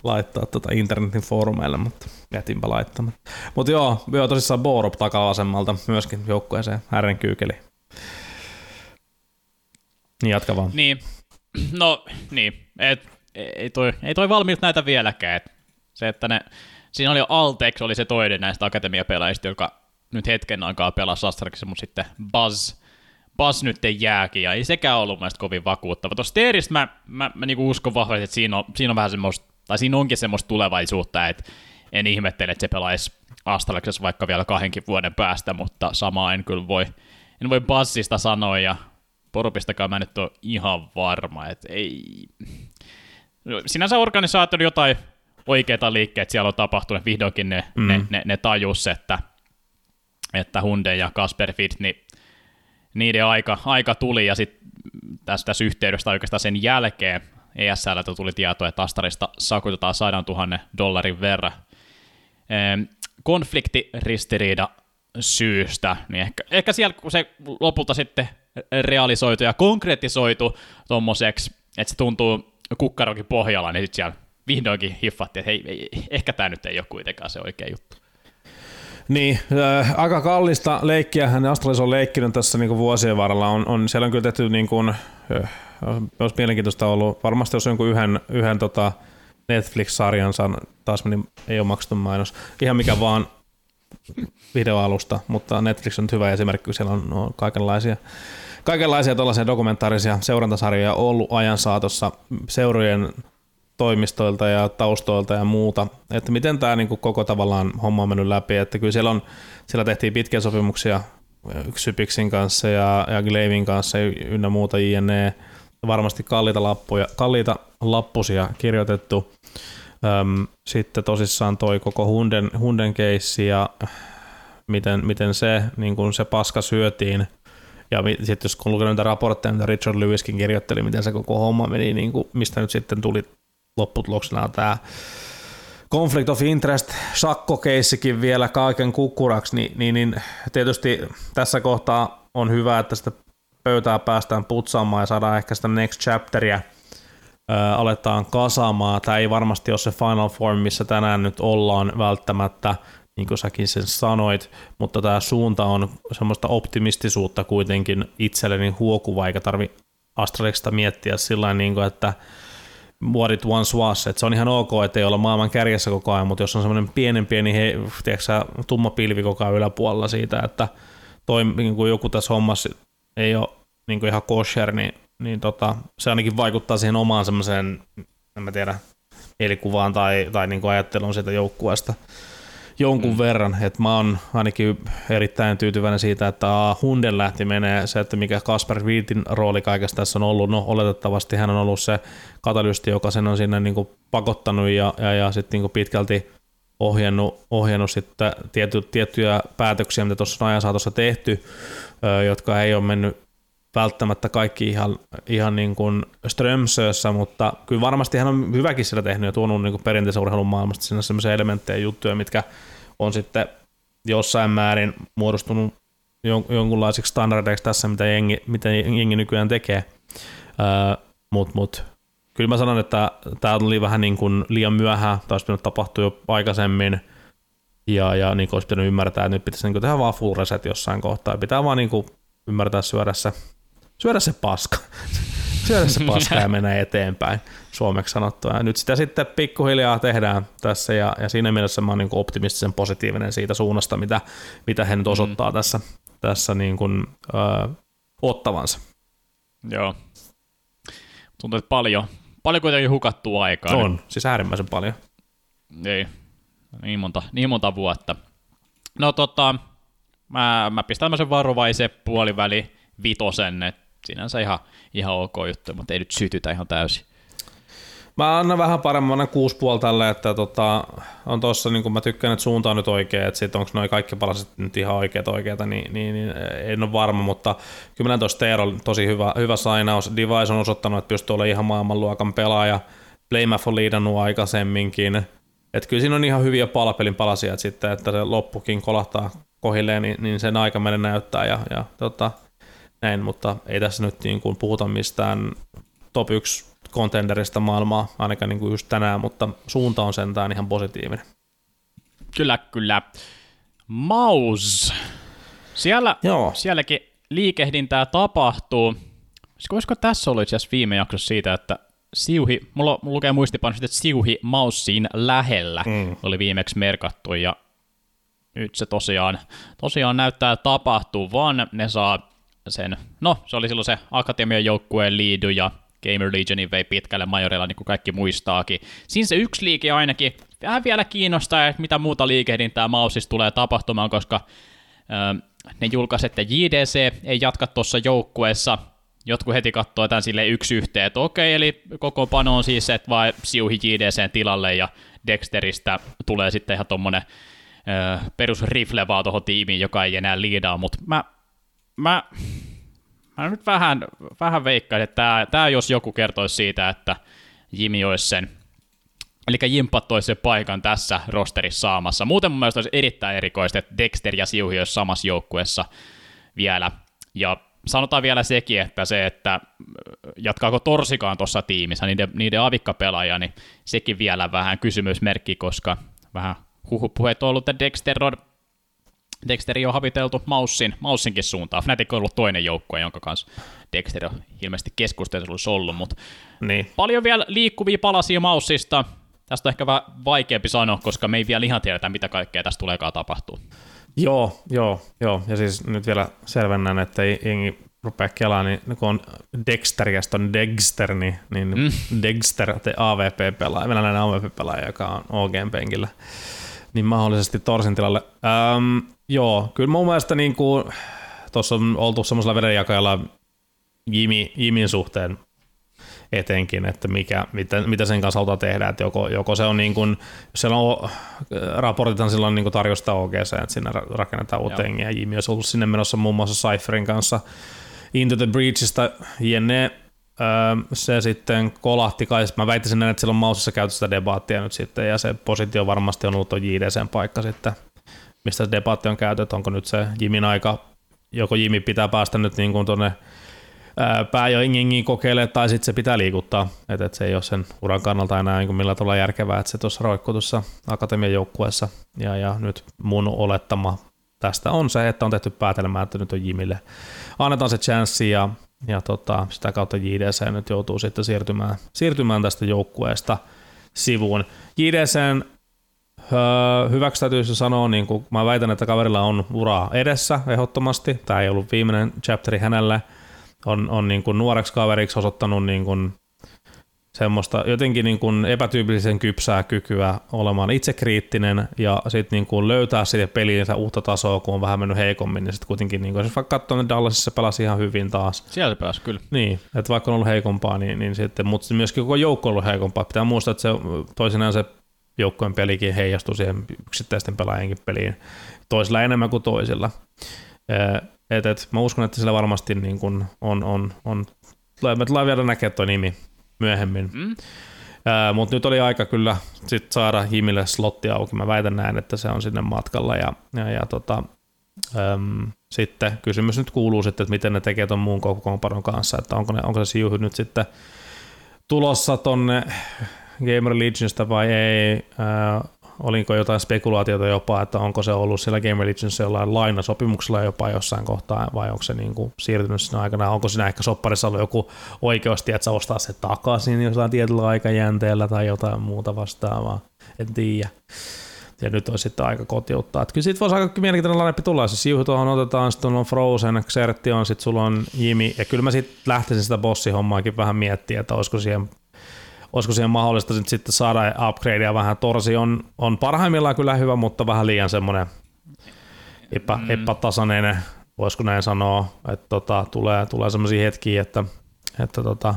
laittaa tota internetin foorumeille, mutta jätinpä laittamatta. Mutta joo, joo, tosissaan Borup takavasemmalta myöskin joukkueeseen härren kyykeli. Niin jatka vaan. Niin, no niin, et, ei, toi, ei toi valmiit näitä vieläkään. Et se, että ne, siinä oli Altex, oli se toinen näistä akatemiapelaajista, joka nyt hetken aikaa pelasi Astraxissa, mutta sitten Buzz, Buzz nyt jääkin, ja ei sekään ollut mielestäni kovin vakuuttava. Tuossa mä, mä, mä niinku uskon vahvasti, että siinä on, siinä on vähän semmoista tai siinä onkin semmoista tulevaisuutta, että en ihmettele, että se pelaisi Astraleksessa vaikka vielä kahdenkin vuoden päästä, mutta sama en kyllä voi, en voi bassista sanoa, ja Porupistakaan mä nyt ole ihan varma, että ei... Sinänsä organisaatio jotain oikeita liikkeitä siellä on tapahtunut, vihdoinkin ne, mm. ne, ne, ne tajus, että, että Hunde ja Kasper Fitt, niin niiden aika, aika tuli, ja sitten tässä, tässä yhteydessä oikeastaan sen jälkeen ESLtä tuli tieto, että Astarista sakutetaan 100 000 dollarin verran. Konfliktiristiriida syystä, niin ehkä, ehkä siellä kun se lopulta sitten realisoitu ja konkretisoitu tuommoiseksi, että se tuntuu kukkarokin pohjalla, niin sitten siellä vihdoinkin hiffattiin, että hei, ei, ehkä tämä nyt ei ole kuitenkaan se oikea juttu. Niin, äh, aika kallista leikkiä hän Astralis on leikkinyt tässä niin kuin vuosien varrella. On, on, siellä on kyllä tehty, niin kuin, äh, olisi mielenkiintoista ollut, varmasti jos jonkun yhden, yhden tota Netflix-sarjan, taas meni, ei ole maksettu mainos, ihan mikä vaan videoalusta, mutta Netflix on hyvä esimerkki, siellä on, on kaikenlaisia kaikenlaisia tuollaisia dokumentaarisia seurantasarjoja ollut ajan saatossa seurojen toimistoilta ja taustoilta ja muuta, että miten tämä niin koko tavallaan homma on mennyt läpi, että kyllä siellä, on, siellä tehtiin pitkiä sopimuksia Sypiksin kanssa ja, ja Glavin kanssa ynnä muuta JNE, varmasti kalliita, lappuja, kalliita lappusia kirjoitettu. Öm, sitten tosissaan toi koko Hunden, Hunden keissi ja miten, miten se, niin kun se paska syötiin ja sitten jos kun lukenut niitä raportteja, mitä Richard Lewiskin kirjoitteli, miten se koko homma meni, niin kuin, mistä nyt sitten tuli lopputuloksena tämä conflict of interest sakkokeissikin vielä kaiken kukkuraksi, niin, niin, niin tietysti tässä kohtaa on hyvä, että sitä pöytää päästään putsaamaan ja saadaan ehkä sitä next chapteria ää, aletaan kasaamaan. Tämä ei varmasti ole se final form, missä tänään nyt ollaan välttämättä, niin kuin säkin sen sanoit, mutta tämä suunta on semmoista optimistisuutta kuitenkin itselleni huokuva, eikä tarvi Astralexista miettiä sillä niin että what it once was, että se on ihan ok, että ei olla maailman kärjessä koko ajan, mutta jos on semmoinen pienen pieni he, tiedätkö, tumma pilvi koko ajan yläpuolella siitä, että toi, niin kuin joku tässä hommassa ei ole niin kuin ihan kosher, niin, niin tota, se ainakin vaikuttaa siihen omaan semmoiseen, en mä tiedä, mielikuvaan tai, tai niin kuin ajatteluun siitä joukkueesta jonkun mm. verran, että mä oon ainakin erittäin tyytyväinen siitä, että A, Hunden lähti menee, se, että mikä Kasper Wiltin rooli kaikessa tässä on ollut, no oletettavasti hän on ollut se katalysti, joka sen on sinne niin kuin pakottanut ja, ja, ja sitten niin pitkälti ohjannut, ohjannut sitten tiety, tiettyjä päätöksiä, mitä tuossa on ajan saatossa tehty, jotka ei ole mennyt välttämättä kaikki ihan, ihan niin kuin Strömsössä, mutta kyllä varmasti hän on hyväkin siellä tehnyt ja tuonut niin perinteisen urheilun maailmasta sinne sellaisia elementtejä juttuja, mitkä on sitten jossain määrin muodostunut jonkunlaisiksi standardeiksi tässä, mitä jengi, mitä jengi nykyään tekee. Mutta mut, kyllä mä sanon, että tämä oli vähän niin kuin liian myöhään, taas pitänyt tapahtua jo aikaisemmin, ja, ja niin kuin olisi pitänyt ymmärtää, että nyt pitäisi niin tehdä vaan full reset jossain kohtaa, pitää vaan niin ymmärtää syödä se syödä se paska. syödä se paska ja mennä eteenpäin, suomeksi sanottuna. Ja nyt sitä sitten pikkuhiljaa tehdään tässä ja, ja siinä mielessä mä oon niin optimistisen positiivinen siitä suunnasta, mitä, mitä he nyt mm. osoittaa mm. tässä, tässä niin kuin, ö, ottavansa. Joo. Tuntuu, että paljon, paljon kuitenkin hukattua aikaa. On, nyt. siis äärimmäisen paljon. Ei, niin monta, niin monta vuotta. No tota, mä, mä pistän tämmöisen varovaisen puoliväli vitosen, että sinänsä ihan, ihan ok juttu, mutta ei nyt sytytä ihan täysin. Mä annan vähän kuusi puoli tälle, että tota, on tossa, niin mä tykkään, että suunta on nyt oikea, että sit onko noin kaikki palaset nyt ihan oikeat oikeita, niin, niin, niin en ole varma, mutta kyllä mä tuossa Teero tosi hyvä, hyvä sainaus. Device on osoittanut, että pystyy olemaan ihan maailmanluokan pelaaja. Playmath on liidannut aikaisemminkin. Että kyllä siinä on ihan hyviä palapelin palasia, että sitten, että se loppukin kolahtaa kohilleen, niin, niin sen aika meille näyttää. Ja, ja tota, näin, mutta ei tässä nyt niin kuin puhuta mistään top 1 contenderista maailmaa, ainakaan niin kuin just tänään, mutta suunta on sentään ihan positiivinen. Kyllä, kyllä. Maus. Siellä, Joo. Sielläkin liikehdintää tapahtuu. Olisiko tässä ollut itse asiassa viime jaksossa siitä, että Siuhi, mulla, mulla lukee muistipanossa, että Siuhi Maussiin lähellä mm. oli viimeksi merkattu, ja nyt se tosiaan, tosiaan näyttää tapahtuu, vaan ne saa sen, no se oli silloin se Akatemian joukkueen liidu ja Gamer Legionin vei pitkälle majorilla, niin kuin kaikki muistaakin. Siinä se yksi liike ainakin vähän vielä kiinnostaa, että mitä muuta liikehdintää Mausissa tulee tapahtumaan, koska ö, ne julkaiset, että JDC ei jatka tuossa joukkueessa. Jotkut heti katsoo tämän sille yksi yhteen, että okei, eli koko pano on siis, että vaan siuhi JDCn tilalle ja Dexteristä tulee sitten ihan tuommoinen perus rifle vaan tuohon tiimiin, joka ei enää liidaa, mutta mä, mä, mä nyt vähän, vähän veikkaan, että tämä, tämä jos joku kertoisi siitä, että Jimi olisi sen Eli Jimpat toisi sen paikan tässä rosterissa saamassa. Muuten mun mielestä olisi erittäin erikoista, että Dexter ja Siuhi olisi samassa joukkueessa vielä. Ja sanotaan vielä sekin, että se, että jatkaako Torsikaan tuossa tiimissä, niiden, niiden avikkapelaaja, niin sekin vielä vähän kysymysmerkki, koska vähän huhupuheet on ollut, että Dexter on Dexteri on haviteltu Maussin, Maussinkin suuntaan. Fnatic on ollut toinen joukkue, jonka kanssa Dexter on ilmeisesti keskustelussa ollut, mutta niin. paljon vielä liikkuvia palasia Maussista. Tästä on ehkä vähän vaikeampi sanoa, koska me ei vielä ihan tiedetä, mitä kaikkea tästä tuleekaan tapahtuu. Joo, joo, joo. Ja siis nyt vielä selvennän, että jengi rupeaa kelaa, niin kun on Dexter ja on Dexter, niin, niin mm. Dexter, te AVP-pelaaja, venäläinen AVP-pelaaja, joka on OG-penkillä, niin mahdollisesti Torsin tilalle. Ähm, joo, kyllä mun mielestä niin kuin, tuossa on oltu semmoisella vedenjakajalla Jimi, Jimin suhteen etenkin, että mikä, mitä, mitä sen kanssa halutaan tehdä, että joko, joko se on niin kuin, siellä on, raportithan silloin niin tarjosta OGC, että sinne rakennetaan uuteen ja Jimmy olisi ollut sinne menossa muun muassa Cypherin kanssa. Into the Breachista, jne. Se sitten kolahti kai, mä väittäisin näin, että silloin mausissa käyty sitä debaattia nyt sitten, ja se positio varmasti on ollut tuon JDCn paikka sitten, mistä se debatti on käyty, että onko nyt se Jimin aika, joko Jimi pitää päästä nyt niin kuin tuonne pää jo ingingiin kokeilee, tai sitten se pitää liikuttaa, että et se ei ole sen uran kannalta enää niin millä tavalla järkevää, että se tuossa roikkuu tuossa akatemian joukkueessa, ja, ja nyt mun olettama tästä on se, että on tehty päätelmää, että nyt on Jimille annetaan se chanssi, ja, ja tota, sitä kautta JDC nyt joutuu sitten siirtymään, siirtymään tästä joukkueesta sivuun. JDCn Öö, hyväksi täytyy sanoa, niin kuin mä väitän, että kaverilla on uraa edessä ehdottomasti. Tämä ei ollut viimeinen chapteri hänelle on, on niin kuin nuoreksi kaveriksi osoittanut niin kuin semmoista jotenkin niin kuin epätyypillisen kypsää kykyä olemaan itsekriittinen ja sitten niin kuin löytää sitten peliinsä uutta tasoa, kun on vähän mennyt heikommin, niin sitten kuitenkin, niin kuin, jos vaikka katsoo, että Dallasissa pelasi ihan hyvin taas. Siellä se pääsi, kyllä. Niin, että vaikka on ollut heikompaa, niin, niin sitten, mutta myöskin koko joukko on ollut heikompaa. Pitää muistaa, että se toisinaan se joukkojen pelikin heijastuu siihen yksittäisten pelaajienkin peliin toisilla enemmän kuin toisilla. Et, et, mä uskon, että sillä varmasti niin kun on, on, on, me tullaan vielä näkemään tuo nimi myöhemmin. Mm. Mutta nyt oli aika kyllä sit saada Jimille slotti auki. Mä väitän näin, että se on sinne matkalla. Ja, ja, ja tota, äm, sitten kysymys nyt kuuluu sitten, että miten ne tekee tuon muun kokoonpanon kanssa, että onko, ne, onko se siuhy nyt sitten tulossa tonne Gamer Legionsta vai ei. Ää, olinko jotain spekulaatiota jopa, että onko se ollut siellä Game Religionissa jollain lainasopimuksella jopa jossain kohtaa, vai onko se niin kuin siirtynyt sinne aikana, onko siinä ehkä sopparissa ollut joku oikeasti, että sä ostaa se takaisin jossain tietyllä aikajänteellä tai jotain muuta vastaavaa, en tiedä. Ja nyt on sitten aika kotiuttaa. Että kyllä siitä voisi aika mielenkiintoinen lainappi tulla. Se siuhu tuohon otetaan, sitten on Frozen, Xerti on, sitten sulla on Jimi. Ja kyllä mä sitten lähtisin sitä bossihommaakin vähän miettiä, että olisiko siihen olisiko siihen mahdollista sitten saada upgradea vähän. Torsi on, on parhaimmillaan kyllä hyvä, mutta vähän liian semmoinen epä, mm. epätasainen, voisiko näin sanoa, että tota, tulee, tulee semmoisia hetkiä, että, että tota,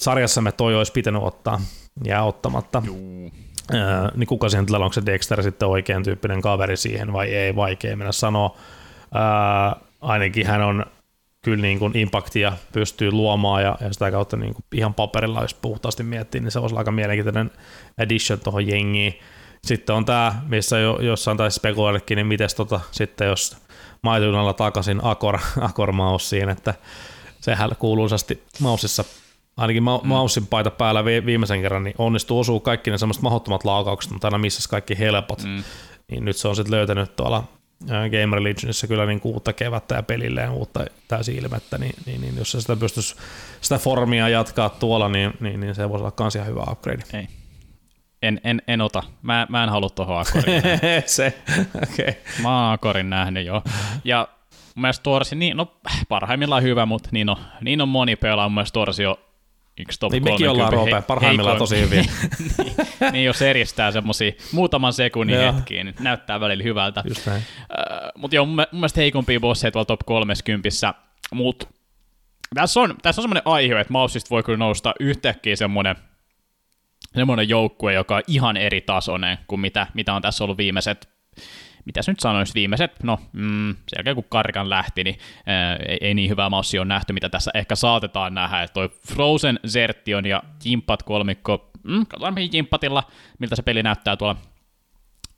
sarjassamme toi olisi pitänyt ottaa ja ottamatta. Juu. Ää, niin kuka siihen tilalle, onko se Dexter sitten oikein tyyppinen kaveri siihen vai ei, vaikea mennä sanoa. Ää, ainakin hän on kyllä niin kuin impaktia pystyy luomaan ja, ja sitä kautta niin kuin ihan paperilla, jos puhtaasti miettii, niin se olisi aika mielenkiintoinen addition tuohon jengiin. Sitten on tämä, missä jo, jossain taisi spekuloidakin, niin miten tota, sitten jos maitunalla takaisin Akor, Akor Maussiin, että sehän kuuluisasti Maussissa ainakin ma- mm. Maussin paita päällä viimeisen kerran, niin onnistuu osuu kaikki ne semmoiset mahdottomat laukaukset, mutta aina missä kaikki helpot. Mm. Niin nyt se on sitten löytänyt tuolla Game Religionissa kyllä niin uutta kevättä ja pelilleen uutta täysin ilmettä, niin, niin, niin jos se sitä pystyisi sitä formia jatkaa tuolla, niin, niin, niin se voisi olla kans ihan hyvä upgrade. Ei. En, en, en ota. Mä, mä en halua tuohon Akorin Se, okei. Okay. Mä oon Akorin nähnyt jo. Ja mun mielestä Torsi, niin, no parhaimmillaan hyvä, mutta niin on, niin on moni pelaa. Mun mielestä Torsi on yksi top niin mekin ollaan Roope parhaimmillaan tosi hyvin. niin, niin, jos eristää semmoisia muutaman sekunnin hetkiä, niin näyttää välillä hyvältä. Just näin. Uh, mutta joo, mun, mun mielestä heikompia bosseja tuolla top 30, mutta tässä on, tässä on semmoinen aihe, että Mausista voi kyllä nousta yhtäkkiä semmoinen semmoinen joukkue, joka on ihan eri tasoinen kuin mitä, mitä on tässä ollut viimeiset mitä nyt sanoisi, viimeiset, no mm, sen jälkeen kun Karkan lähti, niin ää, ei, ei, niin hyvää maussia on nähty, mitä tässä ehkä saatetaan nähdä, että toi Frozen, Zertion ja Jimpat kolmikko, mm, katsotaan mihin Jimpatilla, miltä se peli näyttää tuolla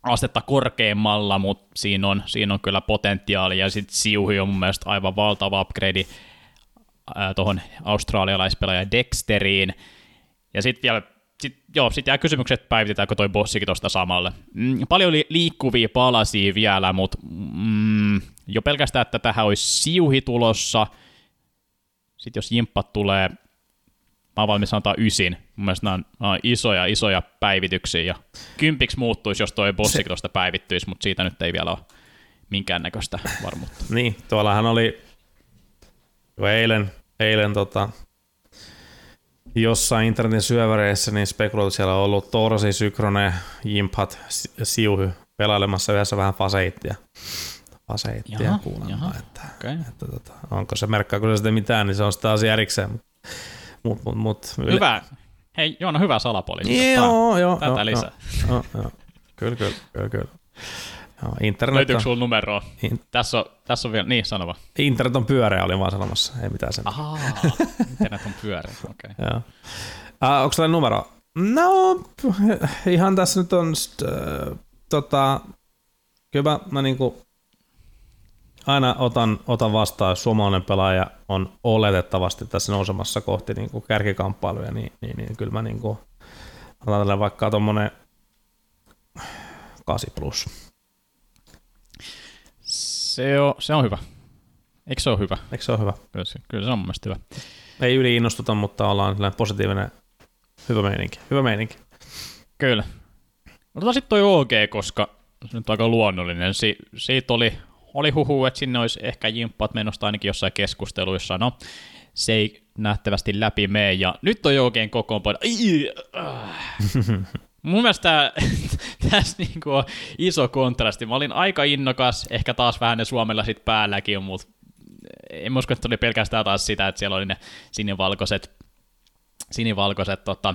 astetta korkeammalla, mutta siinä on, siinä on kyllä potentiaalia, ja sitten Siuhi on mun mielestä aivan valtava upgrade tuohon australialaispelaajan Dexteriin, ja sitten vielä sit, joo, sitten jää kysymykset, että päivitetäänkö toi bossikin tuosta samalle. Mm, paljon li- liikkuvia palasia vielä, mutta mm, jo pelkästään, että tähän olisi siuhi tulossa. Sitten jos jimppat tulee, mä oon valmis antaa ysin. Mun mielestä nämä on, nämä on isoja, isoja päivityksiä. Ja kympiksi muuttuisi, jos toi bossikin tuosta päivittyisi, mutta siitä nyt ei vielä ole minkäännäköistä varmuutta. niin, tuollahan oli jo eilen, eilen tota, jossain internetin syöväreissä niin spekuloitu siellä on ollut Torsi, Sykrone, Jimpat, Siuhy pelailemassa yhdessä vähän faseittia. Faseittia jaha, kuulemma. Jaha, että, okay. että, että, tota, onko se merkkaa, kun se sitten mitään, niin se on sitten asia erikseen. Mut, mut, mut, hyvä. Hei Joona, hyvä salapoliisi. Joo, joo. Tätä joo, lisää. Joo, joo. Kyllä, kyllä, kyllä, kyllä. Joo, internet Löytyykö sulla numeroa? In... Tässä, on, tässä on vielä, niin sanova. Internet on pyöreä, oli vaan sanomassa, ei mitään sen. Ahaa, internet on pyöreä, okei. Okay. Joo. Uh, onko tällä numero? No, ihan tässä nyt on, uh, tota, kyllä mä, mä niinku aina otan, otan vastaan, jos suomalainen pelaaja on oletettavasti tässä nousemassa kohti niinku kärkikamppailuja, niin, niin, niin kyllä mä niinku, otan vaikka tuommoinen 8 plus. Se on, se on hyvä. Eikö se ole hyvä? Eikö se ole hyvä? Kyllä se, kyllä se on mun hyvä. Ei yli innostuta, mutta ollaan positiivinen, hyvä meininki. Hyvä meininki. Kyllä. Otetaan sitten toi OG, koska se nyt on aika luonnollinen. Si- siitä oli, oli huhu, että sinne olisi ehkä jimppat menosta ainakin jossain keskusteluissa. No, se ei nähtävästi läpi mene, ja nyt on OGn kokoonpano. Mun mielestä tässä niinku on iso kontrasti. Mä olin aika innokas, ehkä taas vähän ne Suomella sit päälläkin, mutta en usko, että oli pelkästään taas sitä, että siellä oli ne sinivalkoiset, sinivalkoiset tota,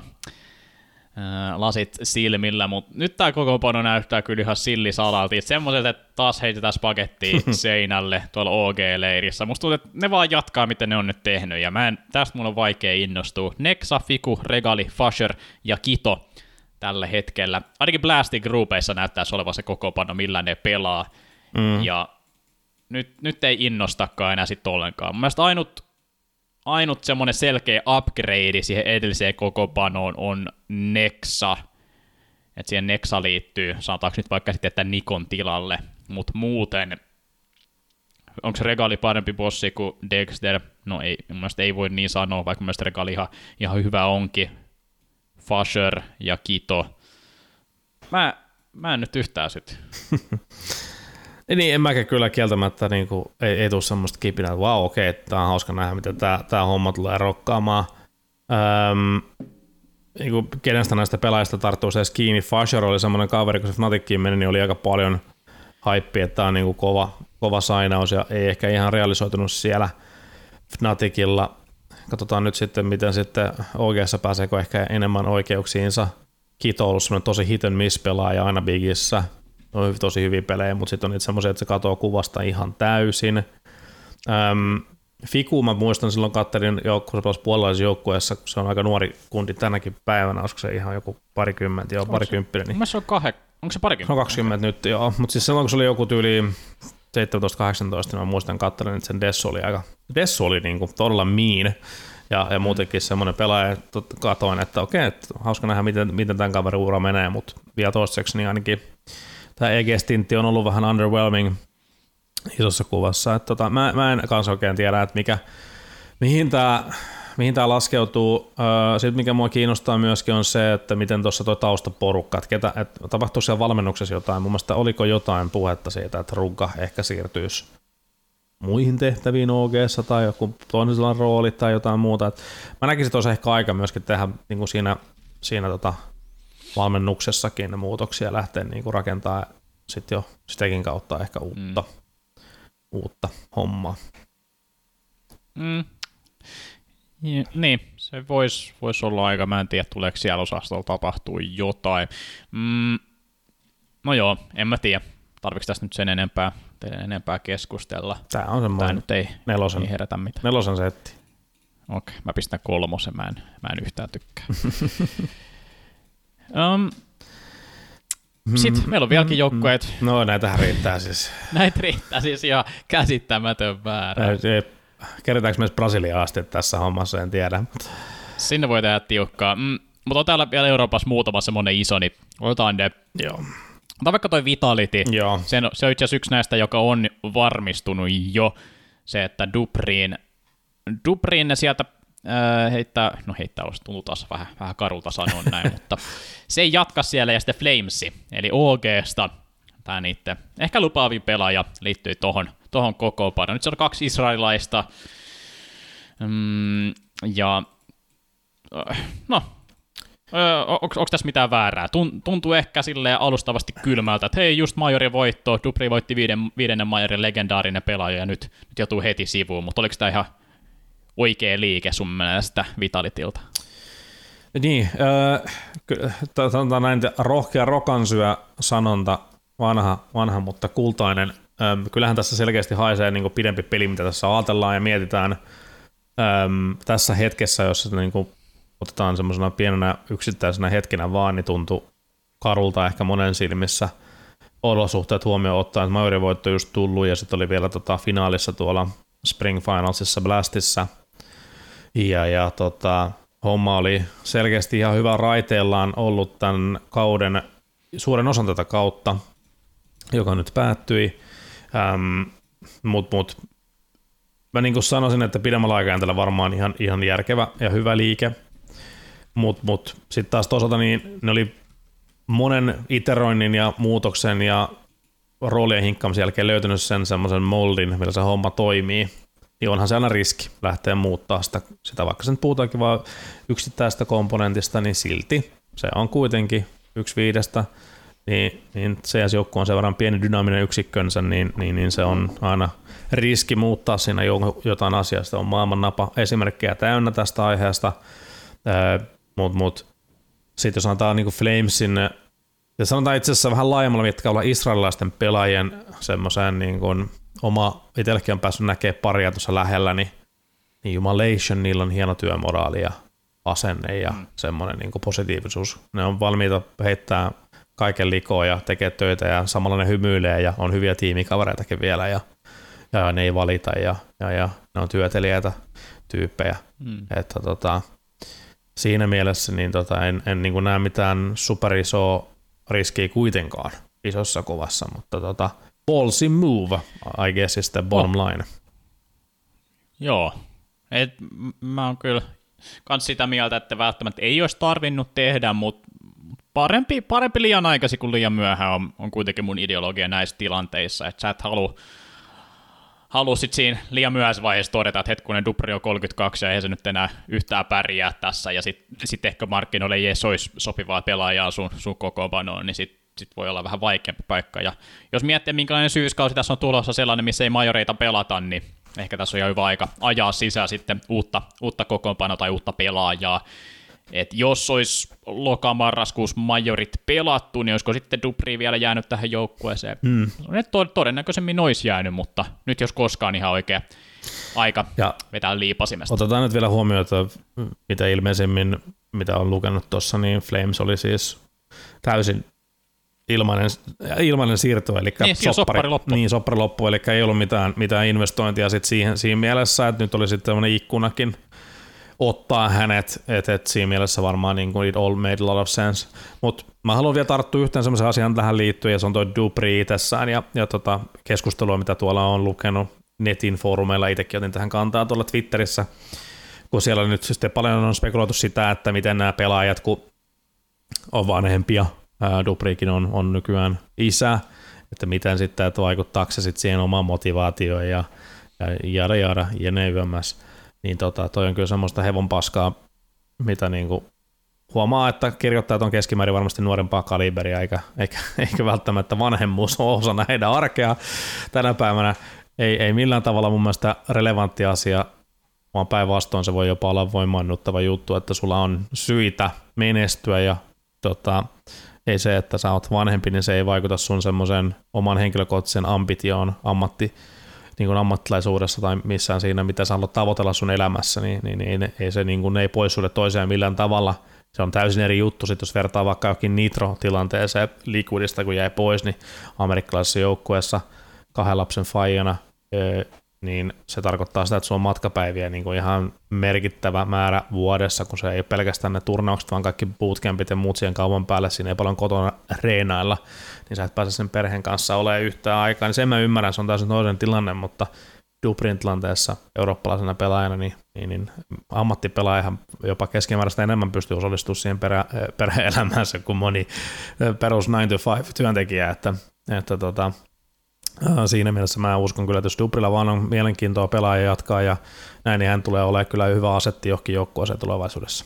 lasit silmillä, mutta nyt tämä koko pano näyttää kyllä ihan sillisalalta. Semmoiset, että taas heitetään pakettia seinälle tuolla OG-leirissä. Musta tuntuu, että ne vaan jatkaa, miten ne on nyt tehnyt, ja mä en, tästä mulla on vaikea innostua. Nexa, Fiku, Regali, Fasher ja Kito tällä hetkellä. Ainakin Blasting Groupeissa näyttäisi olevan se kokoonpano, millä ne pelaa. Mm. Ja nyt, nyt ei innostakaan enää sitten ollenkaan. Mun ainut, ainut semmoinen selkeä upgrade siihen edelliseen kokoonpanoon on Nexa. Että siihen Nexa liittyy, sanotaanko nyt vaikka sitten, että Nikon tilalle. Mutta muuten, onko se Regali parempi bossi kuin Dexter? No ei, mun mielestä ei voi niin sanoa, vaikka mun mielestä Regali ihan, ihan hyvä onkin Fasher ja Kito. Mä, mä en nyt yhtään syty. niin, en mäkään kyllä kieltämättä niin kuin, ei, ei tule semmoista kipinää, että vau, okei, okay, tämä on hauska nähdä, miten tämä homma tulee rokkaamaan. Öm, niin kuin, kenestä näistä pelaajista tarttuu se kiinni. Fasher oli semmoinen kaveri, kun se Fnatickiin meni, niin oli aika paljon haippi, että tämä on niin kuin kova, kova sainaus ja ei ehkä ihan realisoitunut siellä Fnaticilla Katsotaan nyt sitten, miten sitten OGS pääseekö ehkä enemmän oikeuksiinsa. Kito on ollut tosi hit and miss pelaaja aina Bigissä. On tosi hyviä pelejä, mutta sitten on niitä semmoisia, että se katoaa kuvasta ihan täysin. Öm, Fiku, mä muistan silloin kattelin joukkueessa joukkueessa, kun se on aika nuori kundi tänäkin päivänä, olisiko se ihan joku parikymmentä, joo, parikymppinen. Niin. se on kahek, onko se parikymmentä? No 20 nyt, joo, mutta siis silloin kun se oli joku tyyli 17-18, niin mä muistan kattelin, että sen Dessu oli aika, Dessu oli niinku todella mean, ja, ja muutenkin semmoinen pelaaja, että katoin, että okei, että hauska nähdä, miten, miten tämän kaverin ura menee, mutta vielä toiseksi niin ainakin tämä EG-stintti on ollut vähän underwhelming isossa kuvassa. Että tota, mä, mä en kanssa oikein tiedä, että mikä, mihin tämä mihin tämä laskeutuu. Sitten mikä mua kiinnostaa myöskin on se, että miten tuossa tuo taustaporukka, että, ketä, että tapahtuu siellä valmennuksessa jotain. Mun mielestä oliko jotain puhetta siitä, että Rugga ehkä siirtyisi muihin tehtäviin og tai joku toinen rooli tai jotain muuta. Et mä näkisin, että olisi ehkä aika myöskin tehdä niin kuin siinä, siinä tota, valmennuksessakin ne muutoksia lähteä niin kuin rakentaa sitten jo sitäkin kautta ehkä uutta, mm. uutta hommaa. Mm. Ja, niin, se voisi vois olla aika, mä en tiedä tuleeko siellä osastolla tapahtuu jotain. Mm, no joo, en mä tiedä, tarvitsetko tästä nyt sen enempää, teidän enempää keskustella. Tämä on semmoinen Tämä nyt ei, nelosen, ei herätä mitään. nelosen setti. Okei, mä pistän kolmosen, mä en, mä en yhtään tykkää. um, sitten meillä on vieläkin joukkueet. No näitähän riittää siis. Näitä riittää siis ihan käsittämätön määrä. Kerätäänkö myös Brasiliaa asti tässä hommassa, en tiedä. Sinne voi tehdä tiukkaa. Mm, mutta on täällä vielä Euroopassa muutama semmoinen iso, niin otetaan ne. Joo. Ota vaikka toi Vitality. Joo. Se, on, se on itse asiassa yksi näistä, joka on varmistunut jo. Se, että Dupriin, Dupriin ne sieltä äh, heittää, no heittää olisi tuntuu taas vähän, vähän karulta sanoa näin, mutta se ei jatka siellä ja sitten Flamesi, eli OGsta, tämä niiden ehkä lupaavin pelaaja liittyy tohon, tohon kokoonpanoon. Nyt se on kaksi israelilaista, mm, ja no, onko tässä mitään väärää? Tuntuu ehkä sille alustavasti kylmältä, että hei, just majorin voitto, Dupri voitti viiden, viidennen majorin legendaarinen pelaaja ja nyt, nyt joutuu heti sivuun, mutta oliko tämä ihan oikea liike sun mielestä Vitalitilta? Niin, äh, sanotaan näin, rohkea rokansyö sanonta, vanha, vanha mutta kultainen. Ähm, kyllähän tässä selkeästi haisee niin pidempi peli, mitä tässä ajatellaan ja mietitään. Ähm, tässä hetkessä, jossa niin kuin otetaan semmoisena pienenä yksittäisenä hetkenä vaan, niin tuntuu karulta ehkä monen silmissä olosuhteet huomioon ottaen, Majorin voitto just tullut ja sitten oli vielä tota finaalissa tuolla Spring Finalsissa Blastissa – ja, ja tota, homma oli selkeästi ihan hyvä raiteellaan ollut tämän kauden, suuren osan tätä kautta, joka nyt päättyi. Ähm, Mutta mut, mä niin kuin sanoisin, että pidemmällä aikajänteellä varmaan ihan, ihan järkevä ja hyvä liike. Mutta mut, sitten taas toisaalta niin ne oli monen iteroinnin ja muutoksen ja roolien hinkkaamisen jälkeen löytynyt sen semmoisen moldin, millä se homma toimii. Niin onhan se aina riski lähteä muuttaa sitä, sitä vaikka sen puhutaankin vain yksittäistä komponentista, niin silti se on kuitenkin yksi viidestä, niin, niin CS-joukko on sen verran pieni dynaaminen yksikkönsä, niin, niin, niin se on aina riski muuttaa siinä jotain asiasta. On maailman napa esimerkkejä täynnä tästä aiheesta, mutta mut, sitten jos antaa niin Flamesin, ja sanotaan itse asiassa vähän laajemmalla mitkalla israelilaisten pelaajien semmoiseen niin kuin oma, itsellekin on päässyt näkemään paria tuossa lähellä, niin, niin Jumalation, niillä on hieno työmoraali ja asenne ja mm. semmoinen niin positiivisuus. Ne on valmiita heittää kaiken likoon ja tekee töitä ja samalla ne hymyilee ja on hyviä tiimikavereitakin vielä ja, ja ne ei valita ja, ja, ja ne on työtelijäitä tyyppejä. Mm. Että tota, siinä mielessä niin tota, en, en niin näe mitään superisoa riskiä kuitenkaan isossa kuvassa, mutta tota, ballsy move, I guess is the bottom line. Joo, Et, mä oon kyllä kans sitä mieltä, että välttämättä ei olisi tarvinnut tehdä, mutta parempi, parempi liian aikaisin kuin liian myöhään on, on kuitenkin mun ideologia näissä tilanteissa, että sä et halua halua sit siinä liian myöhäisessä vaiheessa todeta, että hetkunen Dupri on 32 ja ei se nyt enää yhtään pärjää tässä, ja sitten sit ehkä markkinoille ei edes olisi sopivaa pelaajaa sun, sun kokoonpanoon, niin sitten sit voi olla vähän vaikeampi paikka. Ja jos miettii, minkälainen syyskausi tässä on tulossa sellainen, missä ei majoreita pelata, niin ehkä tässä on jo hyvä aika ajaa sisään sitten uutta, uutta kokoonpanoa tai uutta pelaajaa. Et jos olisi loka-marraskuussa majorit pelattu, niin olisiko sitten Dupri vielä jäänyt tähän joukkueeseen? Hmm. To- todennäköisemmin olisi jäänyt, mutta nyt jos koskaan ihan oikea aika ja vetää liipasimesta. Otetaan nyt vielä huomioon, että mitä ilmeisemmin, mitä on lukenut tuossa, niin Flames oli siis täysin ilmainen, ilmainen siirto, eli niin, soppari, soppari loppu. Niin, soppari loppu, eli ei ollut mitään, mitään investointia sit siihen, siinä mielessä, että nyt oli sitten tämmöinen ikkunakin ottaa hänet, että et siinä mielessä varmaan niin kuin it all made a lot of sense. Mutta mä haluan vielä tarttua yhteen semmoisen asian tähän liittyen, ja se on toi Dupri itsessään, ja, ja tota, keskustelua, mitä tuolla on lukenut netin foorumeilla, itsekin otin tähän kantaa tuolla Twitterissä, kun siellä nyt sitten paljon on spekuloitu sitä, että miten nämä pelaajat, kun on vanhempia, Dubrikin on, on nykyään isä, että miten sitten, että vaikuttaako se sitten siihen omaan motivaatioon ja, ja jada jada, jene yömäs. Niin tota, toi on kyllä semmoista hevon paskaa, mitä niinku huomaa, että kirjoittajat on keskimäärin varmasti nuorempaa kaliberia, eikä, eikä, eikä välttämättä vanhemmuus ole osa heidän arkea tänä päivänä. Ei, ei millään tavalla mun mielestä relevantti asia, vaan päinvastoin se voi jopa olla voimaannuttava juttu, että sulla on syitä menestyä ja tota, ei se, että sä oot vanhempi, niin se ei vaikuta sun semmoisen oman henkilökohtaisen ambitioon ammatti, niin kuin ammattilaisuudessa tai missään siinä, mitä sä haluat tavoitella sun elämässä, niin, niin, niin ei se niin kuin, ei pois sulle toiseen millään tavalla. Se on täysin eri juttu, sit jos vertaa vaikka jokin Nitro-tilanteeseen Liquidista, kun jäi pois, niin amerikkalaisessa joukkueessa kahden lapsen faijana niin se tarkoittaa sitä, että sulla on matkapäiviä niin kuin ihan merkittävä määrä vuodessa, kun se ei ole pelkästään ne turnaukset, vaan kaikki bootcampit ja muut siihen kaupan päälle, siinä ei paljon kotona reenailla, niin sä et pääse sen perheen kanssa olemaan yhtään aikaa, niin sen mä ymmärrän, se on täysin toinen tilanne, mutta Dubrin tilanteessa eurooppalaisena pelaajana, niin, niin, niin ammattipelaajahan jopa keskimääräistä enemmän pystyy osallistumaan siihen perä, perhe-elämäänsä kuin moni perus 9-to-5-työntekijä, että, että tota, Siinä mielessä mä uskon kyllä, että jos Dubrilla vaan on mielenkiintoa pelaaja jatkaa ja näin, niin hän tulee olemaan kyllä hyvä asetti johonkin joukkueeseen tulevaisuudessa.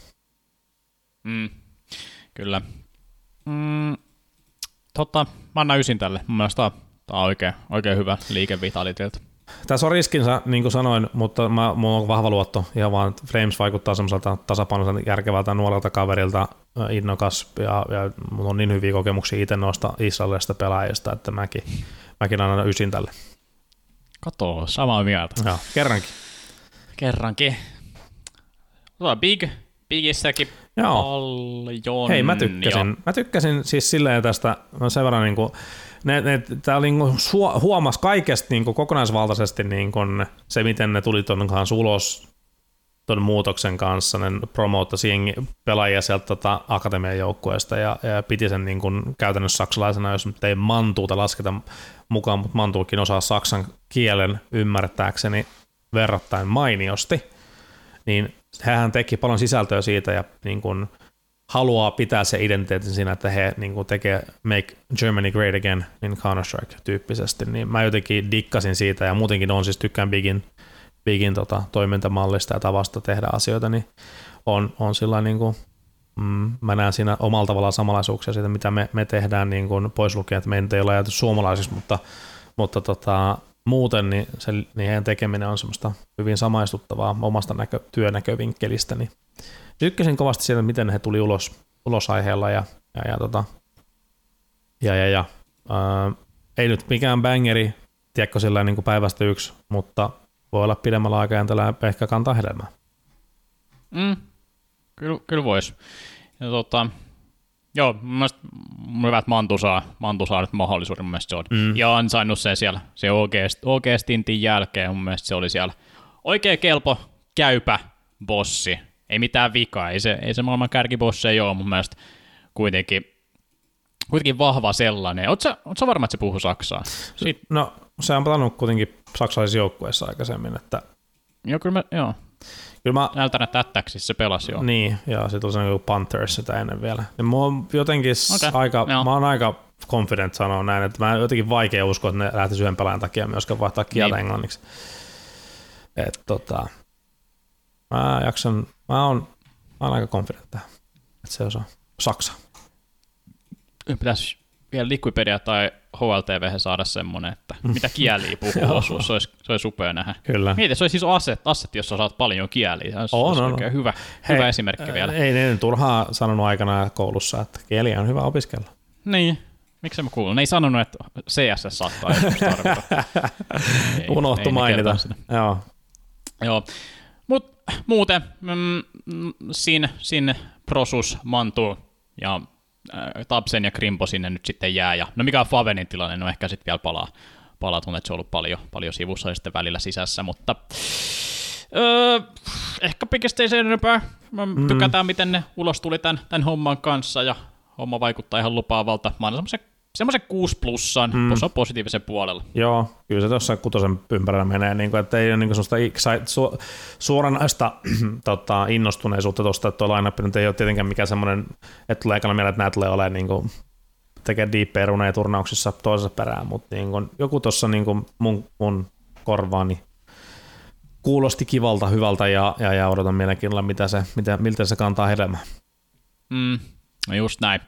Mm, kyllä. Mm, totta, mä annan ysin tälle. Mun mielestä tämä on oikein, oikein hyvä liike Vitalitilta. Tässä on riskinsä, niin kuin sanoin, mutta mä, mulla on vahva luotto. Ihan vaan Frames vaikuttaa semmoiselta tasapainoiselta järkevältä nuorelta kaverilta, innokas, ja, ja mulla on niin hyviä kokemuksia itse noista israelista pelaajista, että mäkin Mäkin annan ysin tälle. Kato, samaa mieltä. Joo, kerrankin. Kerrankin. Tuo Big, Bigissäkin Joo. paljon. Hei, mä tykkäsin, mä tykkäsin siis silleen tästä, mä sen verran niin kuin, ne, ne, tää oli niin huomas kaikesta niin kuin kokonaisvaltaisesti niin kuin se, miten ne tuli tuon kanssa ulos tuon muutoksen kanssa, ne promoottasi pelaajia sieltä tota, akatemian joukkueesta ja, ja, piti sen niin kuin käytännössä saksalaisena, jos ei mantuuta lasketa mukaan, mutta Mantuukin osaa saksan kielen ymmärtääkseni verrattain mainiosti, niin hän teki paljon sisältöä siitä ja niin kuin haluaa pitää se identiteetin siinä, että he niin kuin tekee Make Germany Great Again niin Counter-Strike tyyppisesti, niin mä jotenkin dikkasin siitä ja muutenkin on siis tykkään Bigin, Bigin tota, toimintamallista ja tavasta tehdä asioita, niin on, on sillä niin kuin mm, mä näen siinä omalla tavallaan samanlaisuuksia siitä, mitä me, me tehdään niin kuin pois lukien, että me ei ole ajatu suomalaisiksi, mutta, mutta tota, muuten niin, se, niin heidän tekeminen on semmoista hyvin samaistuttavaa omasta näkö, työnäkövinkkelistä, niin tykkäsin kovasti siitä, miten he tuli ulos, ulos aiheella ja, ja, ja, tota, ja, ja, ja ää, ei nyt mikään bangeri, tiedätkö sillä niin päivästä yksi, mutta voi olla pidemmällä aikajänteellä ehkä kantaa hedelmää. Mm, Kyllä, kyllä voisi. Ja tota, joo, mun mielestä hyvä, että Mantu saa, Mantu saa nyt mahdollisuuden, mun mielestä se on. Mm. Ja ansainnut sen siellä, se oikeasti, oikeasti tintin jälkeen, mun mielestä se oli siellä oikein kelpo, käypä bossi. Ei mitään vikaa, ei se, ei se maailman kärkibossi ei ole mun mielestä kuitenkin, kuitenkin vahva sellainen. Oletko sä, varma, että se puhuu saksaa? Siit... No, se on pelannut kuitenkin saksalaisissa joukkueissa aikaisemmin, että... Joo, kyllä mä, joo. Kyllä mä... Näytän, että se pelasi jo. Niin, ja se joku Panthers sitä ennen vielä. Ja mä oon jotenkin okay. aika, Joo. mä oon aika confident sanoa näin, että mä jotenkin vaikea uskoa, että ne lähtisi yhden pelaajan takia myöskään vaihtaa kieltä niin. englanniksi. Et, tota, mä jaksan, mä oon, mä oon aika confident tähän, että se osaa Saksa. Pitäisi vielä Liquipedia tai HLTV saada semmoinen, että mitä kieliä puhuu osuus, se olisi, se olisi upea nähdä. Kyllä. Mieti, se olisi siis asset, asset jossa saat paljon kieliä, se olisi, on, on. hyvä, Hei, hyvä esimerkki vielä. Ei ne turhaa sanonut aikana koulussa, että kieliä on hyvä opiskella. Niin, miksi mä kuulun? Ne ei sanonut, että CSS saattaa tarvita. Unohtu mainita. Joo. Joo. Mut muuten, mm, sin, sin prosus mantuu ja Äh, Tapsen ja Krimpo sinne nyt sitten jää. Ja, no mikä on Favenin tilanne, no ehkä sitten vielä palaa, palaa tunne, että se on ollut paljon, paljon sivussa ja sitten välillä sisässä, mutta öö, ehkä pikesti ei sen enempää. Mä mm. tykätään, miten ne ulos tuli tämän, tämän homman kanssa ja homma vaikuttaa ihan lupaavalta. Mä annan semmoisen semmoisen 6 plussan, mm. tuossa on positiivisen puolella. Joo, kyllä se tuossa kutosen ympärillä menee, niin kuin, että ei ole niin kuin sellaista su, suoranaista tota, innostuneisuutta tuosta, että tuo line nyt ei ole tietenkään mikään semmoinen, että tulee ekana mieleen, että nämä tulee olemaan niin kuin, tekee diippejä runeja turnauksissa toisessa perään, mutta niin kuin, joku tuossa niin kuin mun, mun korvaani kuulosti kivalta, hyvältä ja, ja, ja odotan mielenkiinnolla, mitä se, mitä, miltä se kantaa hedelmää. Mm, no just näin.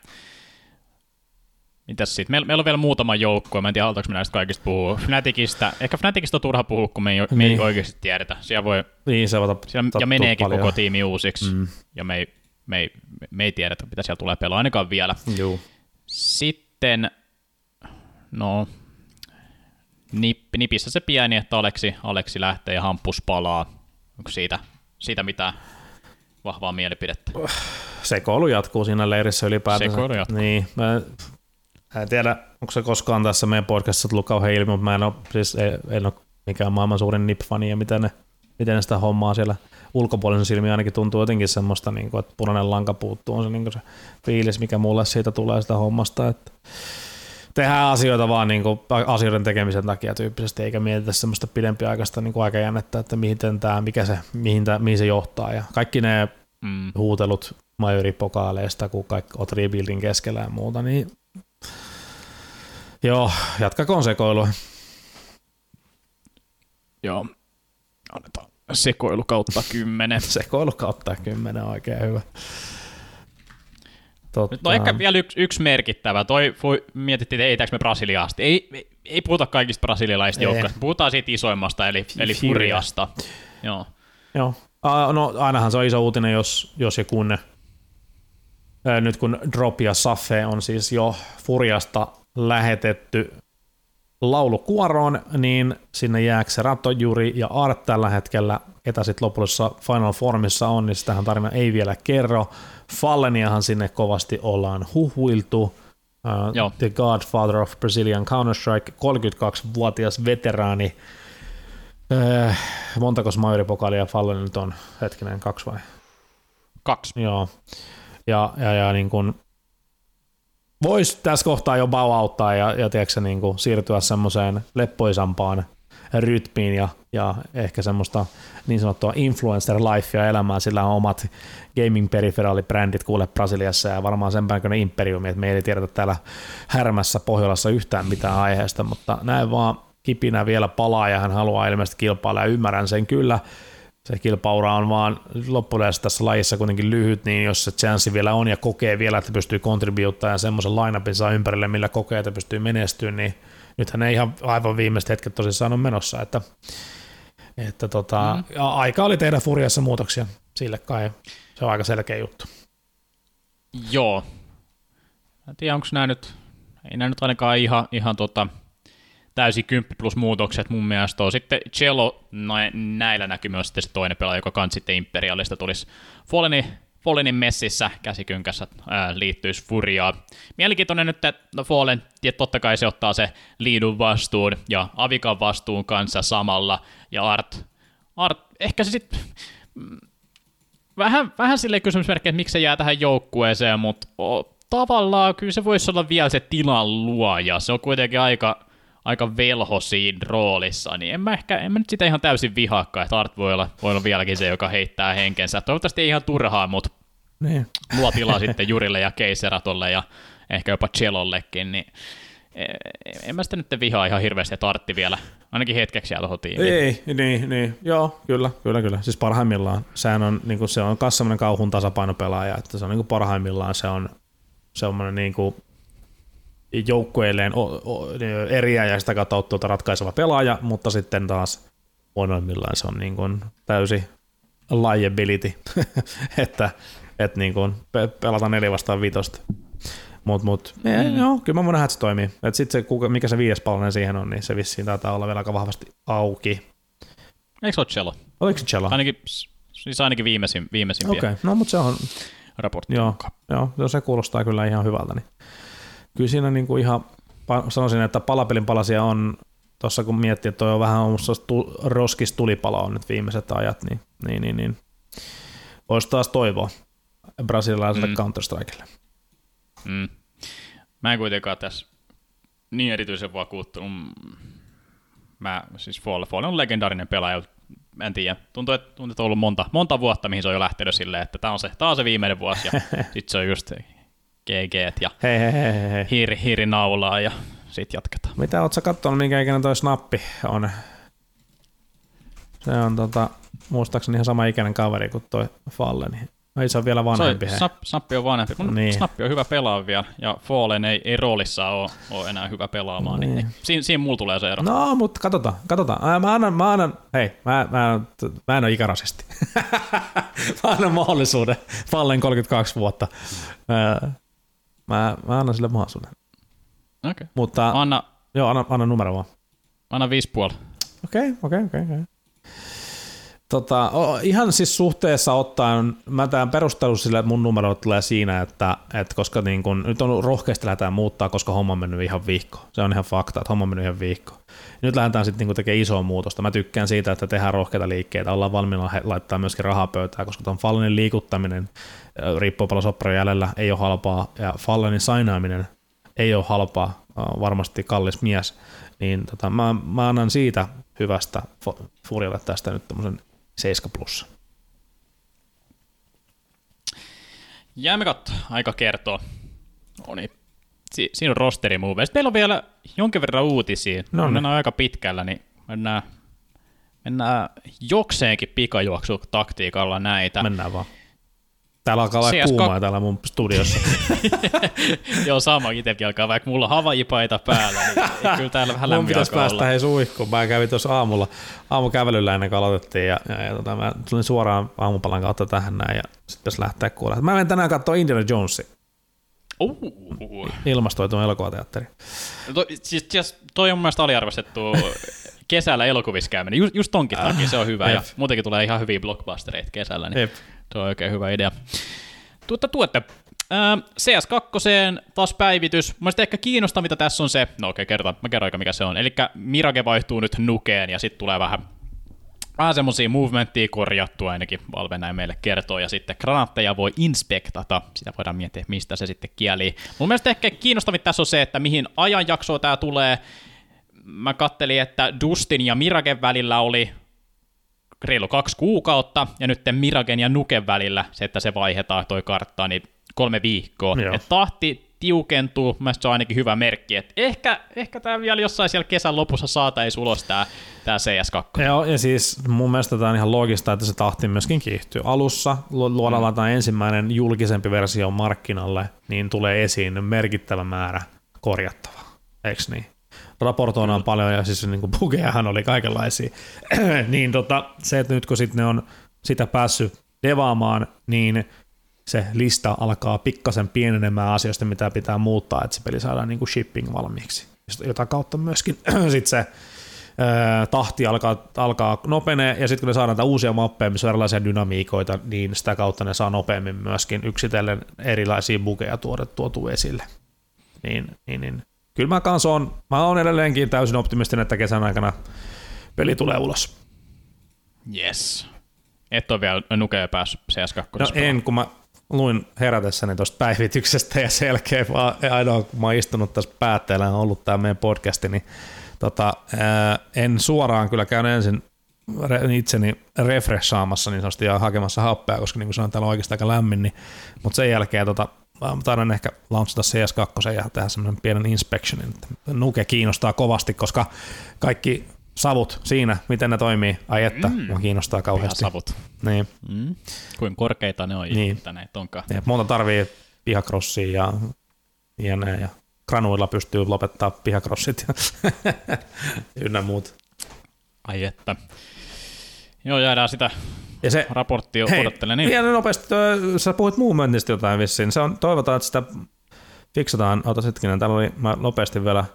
Mitäs sitten? Meillä, meillä on vielä muutama joukko, mä en tiedä, halutaanko me näistä kaikista puhua. Fnaticista, ehkä Fnaticista on turha puhua, kun me ei, me ei Niin. oikeasti tiedetä. Siellä voi, Niin, se voi siellä, ja meneekin paljon. koko tiimi uusiksi, Mm. ja me ei, me, ei, me ei tiedetä, mitä siellä tulee pelaa ainakaan vielä. Juu. Sitten, no, nip, nipissä se pieni, että Aleksi, Aleksi lähtee ja hampus palaa. Onko siitä, siitä mitään vahvaa mielipidettä? Sekoilu jatkuu siinä leirissä ylipäätään. Sekoilu jatkuu. Niin, mä en tiedä, onko se koskaan tässä meidän podcastissa tullut kauhean ilmi, mutta mä en ole, siis ei, en ole mikään maailman suurin nip-fani ja miten ne, miten ne sitä hommaa siellä ulkopuolisen silmiin ainakin tuntuu jotenkin semmoista, niin kuin, että punainen lanka puuttuu, on se, niin kuin se fiilis, mikä mulle siitä tulee sitä hommasta, että tehdään asioita vaan niin kuin, asioiden tekemisen takia tyyppisesti, eikä mietitä semmoista pidempiaikaista niin kuin aikajännettä, että mihin tämä, mikä se, mihin, tämä, mihin se johtaa. Ja kaikki ne Mm. huutelut majoripokaaleista, kun kaikki oot rebuildin keskellä ja muuta, niin joo, jatkakoon sekoilua. Joo, annetaan sekoilu kautta kymmenen. Sekoilu kautta kymmenen on oikein hyvä. Totta. Nyt no ehkä vielä yksi, yksi merkittävä. Toi voi, mietittiin, että eitääkö me Brasiliasta. Ei, ei, ei puhuta kaikista brasilialaisista Ei. joukkoista. Puhutaan siitä isoimmasta, eli, eli Furia. Furiasta. Joo. Joo. Ah, no ainahan se on iso uutinen, jos, jos ja kun ää, nyt kun Drop ja Safe on siis jo Furiasta lähetetty laulukuoroon, niin sinne jääkö se Rato, Juri ja Art tällä hetkellä, ketä sitten lopullisessa Final Formissa on, niin sitähän tarina ei vielä kerro. Falleniahan sinne kovasti ollaan huhuiltu. Uh, Joo. The Godfather of Brazilian Counter-Strike, 32-vuotias veteraani. Öö, montako majoripokaalia Fallen nyt on? Hetkinen, kaksi vai? Kaksi. Joo. Ja, ja, ja niin kuin, voisi tässä kohtaa jo bauauttaa ja, ja tiedätkö, niin kuin siirtyä semmoiseen leppoisampaan rytmiin ja, ja ehkä semmoista niin sanottua influencer lifea elämää, sillä on omat gaming peripheraalibrändit kuule Brasiliassa ja varmaan sen päin imperiumi, että me ei tiedetä täällä härmässä Pohjolassa yhtään mitään aiheesta, mutta näin vaan kipinä vielä palaa ja hän haluaa ilmeisesti kilpailla ja ymmärrän sen kyllä, se kilpaura on vaan loppujen tässä lajissa kuitenkin lyhyt, niin jos se chanssi vielä on ja kokee vielä, että pystyy kontribuuttaa ja semmoisen lineupin saa ympärille, millä kokee, että pystyy menestyä, niin nythän ei ihan aivan viimeiset hetket tosissaan on menossa, että, että tota, Mhm. ja aika oli tehdä Furiassa muutoksia sille kai, se on aika selkeä juttu. Joo. En tiedä, onko nämä nyt, ei nämä nyt ainakaan ihan, ihan tota, täysin 10 plus muutokset mun mielestä on. Sitten Cello, nä- näillä näkyy myös sitten se toinen pelaaja, joka kans sitten Imperialista tulisi Fallenin, Fallenin messissä käsikynkässä ää, liittyisi Furiaan. Mielenkiintoinen nyt, että no Fallen, ja totta kai se ottaa se liidun vastuun ja Avikan vastuun kanssa samalla, ja Art, Art ehkä se sitten vähän, vähän silleen kysymysmerkki, että miksi se jää tähän joukkueeseen, mutta o, tavallaan kyllä se voisi olla vielä se tilan luoja. Se on kuitenkin aika, aika velho siinä roolissa, niin en mä ehkä, en mä nyt sitä ihan täysin vihaakaan, että Art voi olla, voi olla vieläkin se, joka heittää henkensä. Toivottavasti ei ihan turhaan, mutta Niin. luo tilaa sitten Jurille ja Keiseratolle ja ehkä jopa Cellollekin, niin e- en mä sitä nyt vihaa ihan hirveästi, että Artti vielä ainakin hetkeksi jää tuohon tiimiin. Ei, niin, niin, joo, kyllä, kyllä, kyllä. Siis parhaimmillaan sehän on, niin kuin se on myös semmoinen kauhun tasapainopelaaja, että se on niin kuin parhaimmillaan se on semmoinen niin kuin o- eriä ja sitä kautta tuota ratkaiseva pelaaja, mutta sitten taas huonoimmillaan se on niin kuin täysi liability, että, että niin kuin pe- pelata neljä vastaan viitosta. Mut, mut, mm. joo, kyllä mä voin nähdä, että se toimii. Et sit se, kuka- mikä se viides palanen siihen on, niin se vissiin taitaa olla vielä aika vahvasti auki. Eikö se ole Cello? Oliko se cello? Ainakin, siis ainakin viimeisin, viimeisimpiä Okei, okay. no mutta se on, raportteja. joo, joo, joo, se kuulostaa kyllä ihan hyvältä. Niin. Kyllä siinä niinku ihan, pa- sanoisin, että palapelin palasia on, tuossa kun miettii, että toi on vähän tu- roskis tulipaloa on nyt viimeiset ajat, niin, niin, niin, niin. voisi taas toivoa brasilialaiselle mm. Counter-Strikelle. Mm. Mä en kuitenkaan tässä niin erityisen vakuuttunut. Mä, siis Fall, Fall on legendaarinen pelaaja, en tiedä. Tuntuu, että, tuntuu, että on ollut monta, monta vuotta, mihin se on jo lähtenyt silleen, että tämä on se, tää on se viimeinen vuosi, ja sitten se on just GG ja Hei, hei, hei, hei, hiiri, hiiri naulaa, ja sitten jatketaan. Mitä oot sä kattonut, minkä ikäinen toi snappi on? Se on tota, muistaakseni ihan sama ikäinen kaveri kuin toi Fallen. Ei se on vielä vanhempi. Se, snap, snappi on vanhempi, mutta niin. Snappi on hyvä pelaa vielä, ja Fallen ei, ei roolissa ole, ole enää hyvä pelaamaan, niin, niin, niin siinä, siinä mulla tulee se ero. No, mutta katsotaan, katsotaan. Mä annan, mä annan hei, mä, mä, mä en ole ikärasisti. mä annan mahdollisuuden, Fallen 32 vuotta. Mä, mä annan sille mahdollisuuden. Okei. Okay. Mutta, anna, joo, anna, anna numero vaan. Anna 5,5. Okei, okay, okei, okay, okei. Okay. Tota, ihan siis suhteessa ottaen, mä tämän perustelu sille, mun numero tulee siinä, että, että koska niin kun, nyt on rohkeasti lähdetään muuttaa, koska homma on mennyt ihan viikko. Se on ihan fakta, että homma on mennyt ihan viikko. Nyt lähdetään sitten niin tekemään isoa muutosta. Mä tykkään siitä, että tehdään rohkeita liikkeitä, ollaan valmiina laittaa myöskin rahaa pöytään, koska tuon Fallenin liikuttaminen, riippuu paljon soppari jäljellä, ei ole halpaa, ja Fallenin sainaaminen ei ole halpaa, varmasti kallis mies, niin tota, mä, mä annan siitä hyvästä Furialle tästä nyt tämmöisen 7 plus. Jäämme katsoa, aika kertoo. No niin. Si- siinä on rosteri move. Sitten meillä on vielä jonkin verran uutisia. No niin. Mennään aika pitkällä, niin mennään, mennään jokseenkin pikajuoksu taktiikalla näitä. Mennään vaan. Täällä alkaa olla kuumaa täällä mun studiossa. Joo, sama itsekin alkaa, vaikka mulla on havajipaita päällä, niin kyllä täällä vähän lämmin Mun pitäisi päästä olla. hei suihkuun. Mä kävin tuossa aamulla, aamukävelyllä ennen kuin aloitettiin ja, ja, ja tota, mä tulin suoraan aamupalan kautta tähän näin ja sitten pitäisi lähteä kuulemaan. Mä menen tänään katsoa Indiana Jonesin. Uh. Ilmastoitun elokuvateatteri. To, siis, siis toi on mun mielestä aliarvostettu kesällä elokuvissa käyminen. Just, just tonkin takia se on hyvä. ja muutenkin tulee ihan hyviä blockbustereita kesällä. Niin se on oikein hyvä idea. Tuota, tuotte. CS2 taas päivitys. Mielestäni ehkä kiinnostaa, mitä tässä on se. No okei, okay, kertaan. Mä kerron mikä se on. Eli Mirage vaihtuu nyt nukeen ja sitten tulee vähän vähän semmoisia movementtia korjattu ainakin, Valve näin meille kertoo, ja sitten granaatteja voi inspektata, sitä voidaan miettiä, mistä se sitten kieli. Mun mielestä ehkä kiinnostavin tässä on se, että mihin ajanjaksoa tämä tulee. Mä kattelin, että Dustin ja Miragen välillä oli reilu kaksi kuukautta, ja nyt Miragen ja Nuken välillä se, että se vaihdetaan toi kartta, niin kolme viikkoa. Et tahti tiukentuu, mä se on ainakin hyvä merkki, että ehkä, ehkä tämä vielä jossain siellä kesän lopussa saataisiin ulos tämä tää CS2. Joo, ja siis mun mielestä tämä on ihan loogista, että se tahti myöskin kiihtyy. Alussa luodaan mm. ensimmäinen julkisempi versio markkinalle, niin tulee esiin merkittävä määrä korjattavaa, eikö niin? Raportoidaan paljon ja siis niin kuin bugejahan oli kaikenlaisia. niin tota, se, että nyt kun sit ne on sitä päässyt devaamaan, niin se lista alkaa pikkasen pienenemään asioista, mitä pitää muuttaa, että se peli saadaan niin kuin shipping valmiiksi. Jota kautta myöskin sit se tahti alkaa, alkaa nopenee, ja sitten kun ne saadaan näitä uusia mappeja, missä on erilaisia dynamiikoita, niin sitä kautta ne saa nopeammin myöskin yksitellen erilaisia bugeja tuoda tuotu esille. Niin, niin, niin kyllä mä kanssa on, mä oon edelleenkin täysin optimistinen, että kesän aikana peli tulee ulos. Yes. Et ole vielä nukea päässyt CS2. No en, kun mä luin herätessäni tuosta päivityksestä ja selkeä, ainoa kun mä oon istunut tässä päätteellä on ollut tämä meidän podcasti, niin tota, ää, en suoraan kyllä käyn ensin itseni refreshaamassa niin sanotusti ja hakemassa happea, koska niin kuin sanoin, täällä on oikeastaan aika lämmin, niin, mutta sen jälkeen tota, mä taidan ehkä launchata CS2 ja tehdä semmoisen pienen inspectionin. Nuke kiinnostaa kovasti, koska kaikki savut siinä, miten ne toimii, ai että, mm. kiinnostaa kauheasti. savut. Niin. Mm. Kuin korkeita ne on niin. että näitä onkaan. Ja monta tarvii pihakrossia ja jne. Ja granuilla pystyy lopettaa pihakrossit ja ynnä muut. Ai että. Joo, jäädään sitä ja se, raportti hei, odottelee. Niin. Vielä nopeasti, sä puhuit movementista jotain vissiin. Se on, toivotaan, että sitä fiksataan. Ota hetkinen, täällä oli, mä nopeasti vielä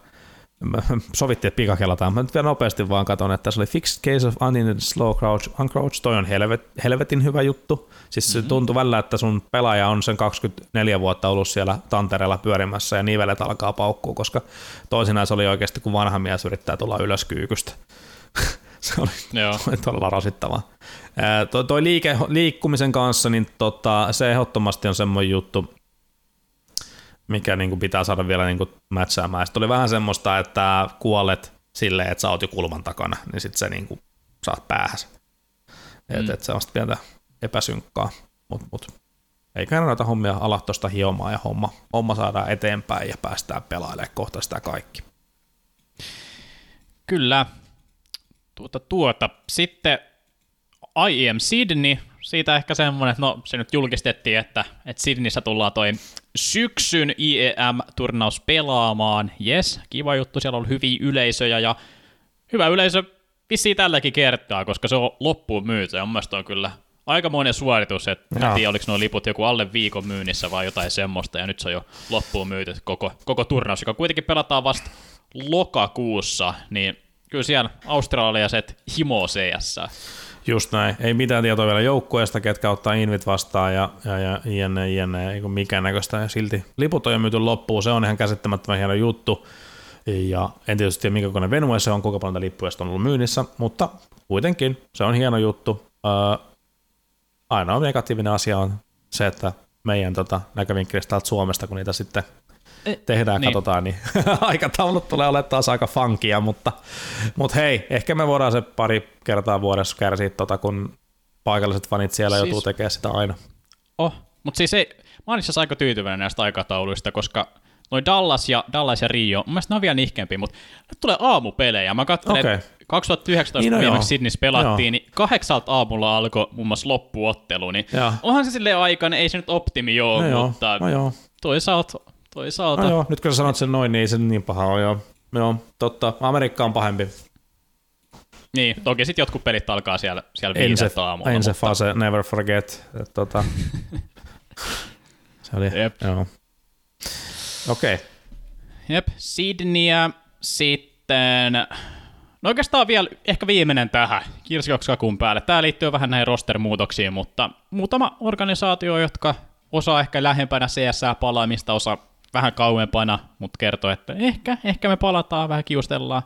sovittiin, että pikakelataan. Mä nyt vielä nopeasti vaan katson, että tässä oli Fixed Case of Unintended Slow Crouch. Uncrouch, toi on helvet, helvetin hyvä juttu. Siis mm-hmm. se tuntuu välillä, että sun pelaaja on sen 24 vuotta ollut siellä tantereella pyörimässä ja nivelet alkaa paukkua, koska toisinaan se oli oikeasti, kun vanha mies yrittää tulla ylös kyykystä. se oli, todella rasittavaa. Toi, toi liike, liikkumisen kanssa, niin tota, se ehdottomasti on semmoinen juttu, mikä niin kuin pitää saada vielä niin kuin mätsäämään. Sitten oli vähän semmoista, että kuolet silleen, että sä oot jo kulman takana, niin sitten se niin kuin saat päähänsä. Mm. Että et se on sitten pientä epäsynkkaa, mutta mut, eikä noita hommia ala tuosta hiomaan ja homma, homma saadaan eteenpäin ja päästään pelailemaan kohta sitä kaikki. Kyllä. Tuota, tuota. Sitten IEM Sydney, siitä ehkä semmoinen, että no se nyt julkistettiin, että, että Sydneyssä tullaan toi syksyn IEM-turnaus pelaamaan. Yes, kiva juttu, siellä on hyviä yleisöjä ja hyvä yleisö vissiin tälläkin kertaa, koska se on loppuun myyty. Ja mun on kyllä aikamoinen suoritus, että en tiedä oliko nuo liput joku alle viikon myynnissä vai jotain semmoista, ja nyt se on jo loppuun myyty koko, koko turnaus, joka kuitenkin pelataan vasta lokakuussa, niin kyllä siellä australialaiset himo CS. Just näin. Ei mitään tietoa vielä joukkueesta, ketkä ottaa invit vastaan ja, ja, ja jne, jne, mikään näköistä. Ja silti liput on jo myyty loppuun, se on ihan käsittämättömän hieno juttu. Ja en tietysti tiedä, minkä kone venue se on, kuinka paljon lippuja on ollut myynnissä, mutta kuitenkin se on hieno juttu. Öö, ainoa negatiivinen asia on se, että meidän tota, näkövinkkelistä täältä Suomesta, kun niitä sitten tehdään, niin. katsotaan, niin aikataulut tulee olemaan taas aika funkia, mutta, mutta hei, ehkä me voidaan se pari kertaa vuodessa kärsiä, tota, kun paikalliset fanit siellä siis, joutuu tekemään sitä aina. Oh, mutta siis ei, mä olin siis aika tyytyväinen näistä aikatauluista, koska noin Dallas ja, Dallas ja Rio, mun mielestä ne on vielä nihkeämpiä, mutta nyt tulee aamupelejä. Mä katselen, okay. 2019 niin, no viimeksi Sydneyssä pelattiin, joo. niin kahdeksalta aamulla alkoi muun muassa loppuottelu, niin joo. onhan se silleen aikainen, ei se nyt optimi ole, no mutta no joo. toisaalta, toisaalta. No joo, nyt kun sä sanot sen noin, niin ei se niin paha ole, joo. Joo, totta. Amerikka on pahempi. Niin, toki sitten jotkut pelit alkaa siellä, siellä viideltä aamulla. Ense mutta... fase, never forget. tota, se oli, Jep. joo. Okei. Okay. Jep, Sydneyä sitten... No oikeastaan vielä ehkä viimeinen tähän kirsikakskakun päälle. Tämä liittyy vähän näihin roster-muutoksiin, mutta muutama organisaatio, jotka osaa ehkä lähempänä CS palaamista, osa vähän kauempana, mutta kertoo, että ehkä, ehkä me palataan, vähän kiustellaan.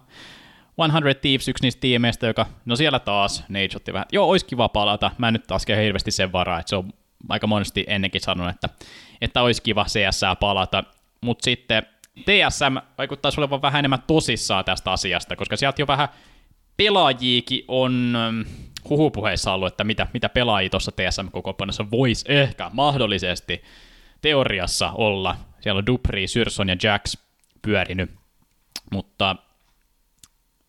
100 Thieves, yksi niistä tiimeistä, joka, no siellä taas, Nate otti vähän, joo, olisi kiva palata, mä nyt taas hirveästi sen varaa, että se on aika monesti ennenkin sanonut, että, että olisi kiva CS palata, mutta sitten TSM vaikuttaisi olevan vähän enemmän tosissaan tästä asiasta, koska sieltä jo vähän pelaajiikin on ähm, huhupuheissa ollut, että mitä, mitä pelaajia tuossa TSM-kokoonpanossa voisi ehkä mahdollisesti teoriassa olla. Siellä on Dupri, Syrson ja Jax pyörinyt, mutta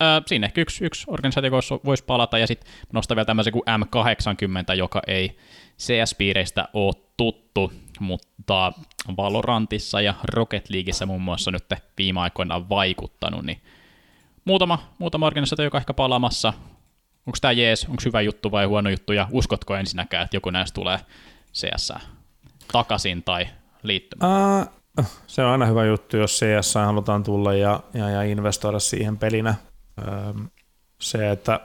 äh, siinä ehkä yksi, yksi organisaatio voisi palata, ja sitten nostaa vielä tämmöisen kuin M80, joka ei CS-piireistä ole tuttu, mutta Valorantissa ja Rocket Leagueissä muun muassa nyt viime aikoina on vaikuttanut, niin muutama, muutama organisaatio, joka ehkä palaamassa. Onko tämä jees, onko hyvä juttu vai huono juttu, ja uskotko ensinnäkään, että joku näistä tulee CS takaisin tai liittymään? Uh, se on aina hyvä juttu, jos CS halutaan tulla ja, ja, ja investoida siihen pelinä. Se, että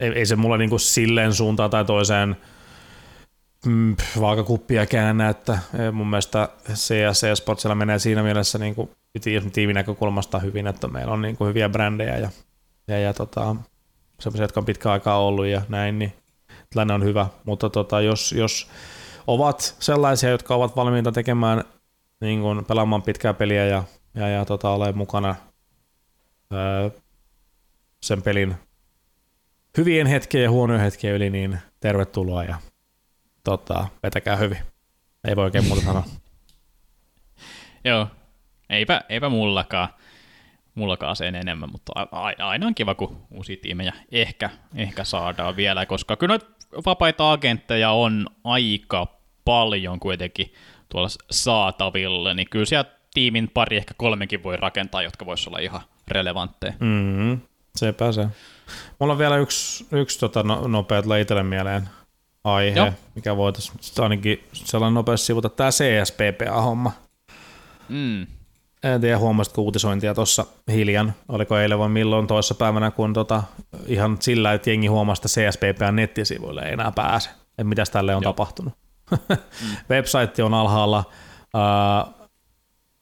ei, ei se mulla niinku silleen suuntaan tai toiseen – mm, vaakakuppia käännä, että eh, mun mielestä CS Sportsilla menee siinä mielessä niin kuin tiimin näkökulmasta hyvin, että meillä on niin kuin hyviä brändejä ja, ja, ja tota, semmoisia, jotka on pitkä aikaa ollut ja näin, niin tilanne on hyvä, mutta tota, jos, jos ovat sellaisia, jotka ovat valmiita tekemään niin kuin pelaamaan pitkää peliä ja, ja, ja tota, ole mukana öö, sen pelin hyvien hetkien ja huonojen hetkien yli, niin tervetuloa ja tota, vetäkää hyvin. Ei voi oikein muuta sanoa. Joo, eipä, eipä mullakaan, mullakaan sen enemmän, mutta aina on kiva, kun uusia tiimejä ehkä, ehkä saadaan vielä, koska kyllä vapaita agentteja on aika paljon kuitenkin tuolla saatavilla, niin kyllä siellä tiimin pari, ehkä kolmenkin voi rakentaa, jotka voisi olla ihan relevantteja. Mm-hmm. Se. Mulla on vielä yksi, yksi tota, no, nopeat itselle mieleen aihe, Joo. mikä voitaisiin ainakin sellainen nopeasti sivuta, tämä CSPPA-homma. Mm. En tiedä, huomasitko uutisointia tuossa hiljan, oliko eilen vai milloin toissa päivänä, kun tota, ihan sillä, että jengi huomasta CSPPA nettisivuille ei enää pääse. Et mitäs tälle on Joo. tapahtunut. Mm. Website on alhaalla, uh,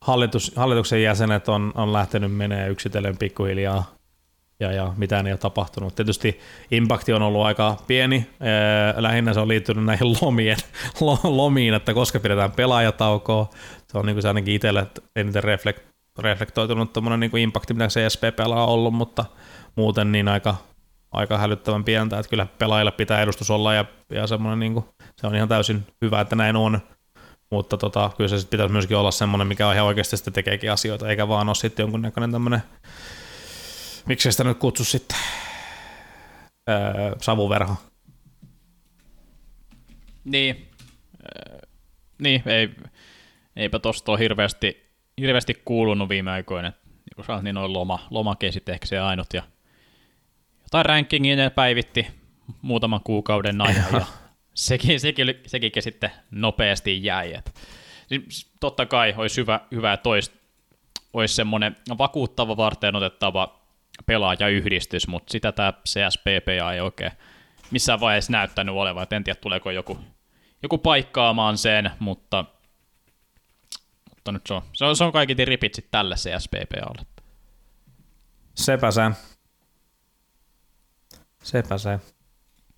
hallitus, hallituksen jäsenet on, on lähtenyt menee yksitellen pikkuhiljaa ja, ja mitään ei ole tapahtunut. Tietysti impakti on ollut aika pieni, lähinnä se on liittynyt näihin lomien, lomiin, että koska pidetään pelaajataukoa, se on niin kuin se ainakin itselle eniten reflekt, reflektoitunut tuommoinen niin impakti, mitä se SPPllä on ollut, mutta muuten niin aika, aika hälyttävän pientä, että kyllä pelaajilla pitää edustus olla ja, ja semmoinen niin kuin, se on ihan täysin hyvä, että näin on, mutta tota, kyllä se pitäisi myöskin olla semmoinen, mikä ihan oikeasti sitten tekeekin asioita, eikä vaan ole sitten jonkunnäköinen tämmöinen Miksi sitä nyt kutsu sitten öö, savuverho? Niin, äh, niin ei, eipä tosta ole hirveästi, hirveästi kuulunut viime aikoina. Niin kuin sanoit, niin noin loma, lomakesit ehkä se ainut. Ja jotain rankingia ne päivitti muutaman kuukauden ajan. ja sekin, sekin, sekin sitten nopeasti jäi. Et, siis totta kai olisi hyvä, hyvä tois, olisi semmoinen vakuuttava varten otettava pelaajayhdistys, mutta sitä tämä CSPP ei oikein missään vaiheessa näyttänyt olevan. Et en tiedä, tuleeko joku, joku paikkaamaan sen, mutta, mutta nyt se on, se on, se on kaikki ripitsit tälle CSPPAlle. Sepä se. Sepä se.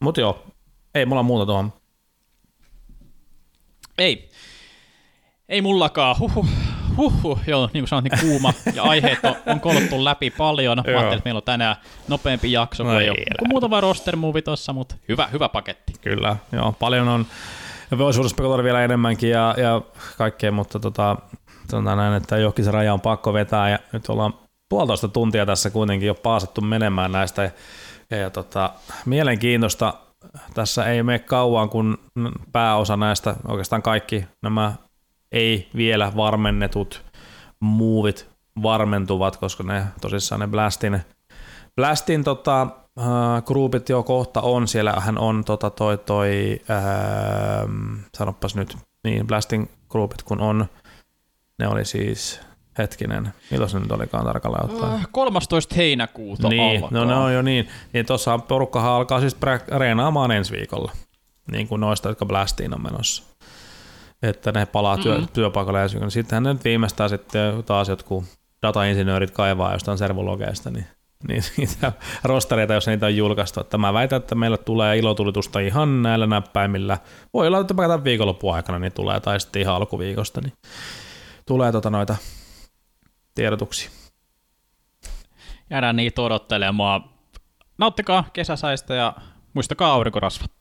Mut joo, ei mulla muuta tuohon. Ei. Ei mullakaan. Huhhuh. Huhhuh. Joo, niin kuin sanoit, niin kuuma. Ja aiheet on, on kolottu läpi paljon. Mä ajattelin, että meillä on tänään nopeampi jakso No ei jo. muutama roster movie tossa, mutta hyvä, hyvä paketti. Kyllä, joo, paljon on. Ja voisi spekuloida vielä enemmänkin ja, ja kaikkea, mutta tota, sanotaan näin, että johonkin se raja on pakko vetää ja nyt ollaan puolitoista tuntia tässä kuitenkin jo paasattu menemään näistä ja, tota, mielenkiintoista tässä ei mene kauan, kun pääosa näistä, oikeastaan kaikki nämä ei vielä varmennetut muuvit varmentuvat, koska ne tosissaan ne Blastin, Blastin tota, äh, groupit jo kohta on, siellähän on tota toi, toi äh, sanopas nyt, niin Blastin groupit kun on, ne oli siis, hetkinen, milloin se nyt olikaan tarkalleen ottaen? Äh, 13. heinäkuuta Niin, alkaa. no ne on jo niin. Niin tuossa porukkahan alkaa siis reenaamaan ensi viikolla, niin kuin noista, jotka Blastiin on menossa. Että ne palaa työ, Mm-mm. työpaikalle ensi viikolla. Sittenhän ne nyt viimeistään sitten taas jotkut datainsinöörit kaivaa jostain servologeista, niin niin niitä rostereita, jos niitä on julkaistu. Että mä väitän, että meillä tulee ilotulitusta ihan näillä näppäimillä. Voi olla, että tämän viikonloppuun aikana niin tulee, tai sitten ihan alkuviikosta, niin tulee tota noita tiedotuksia. Jäädään niitä odottelemaan. Nauttikaa kesäsäistä ja muistakaa aurinkorasvat.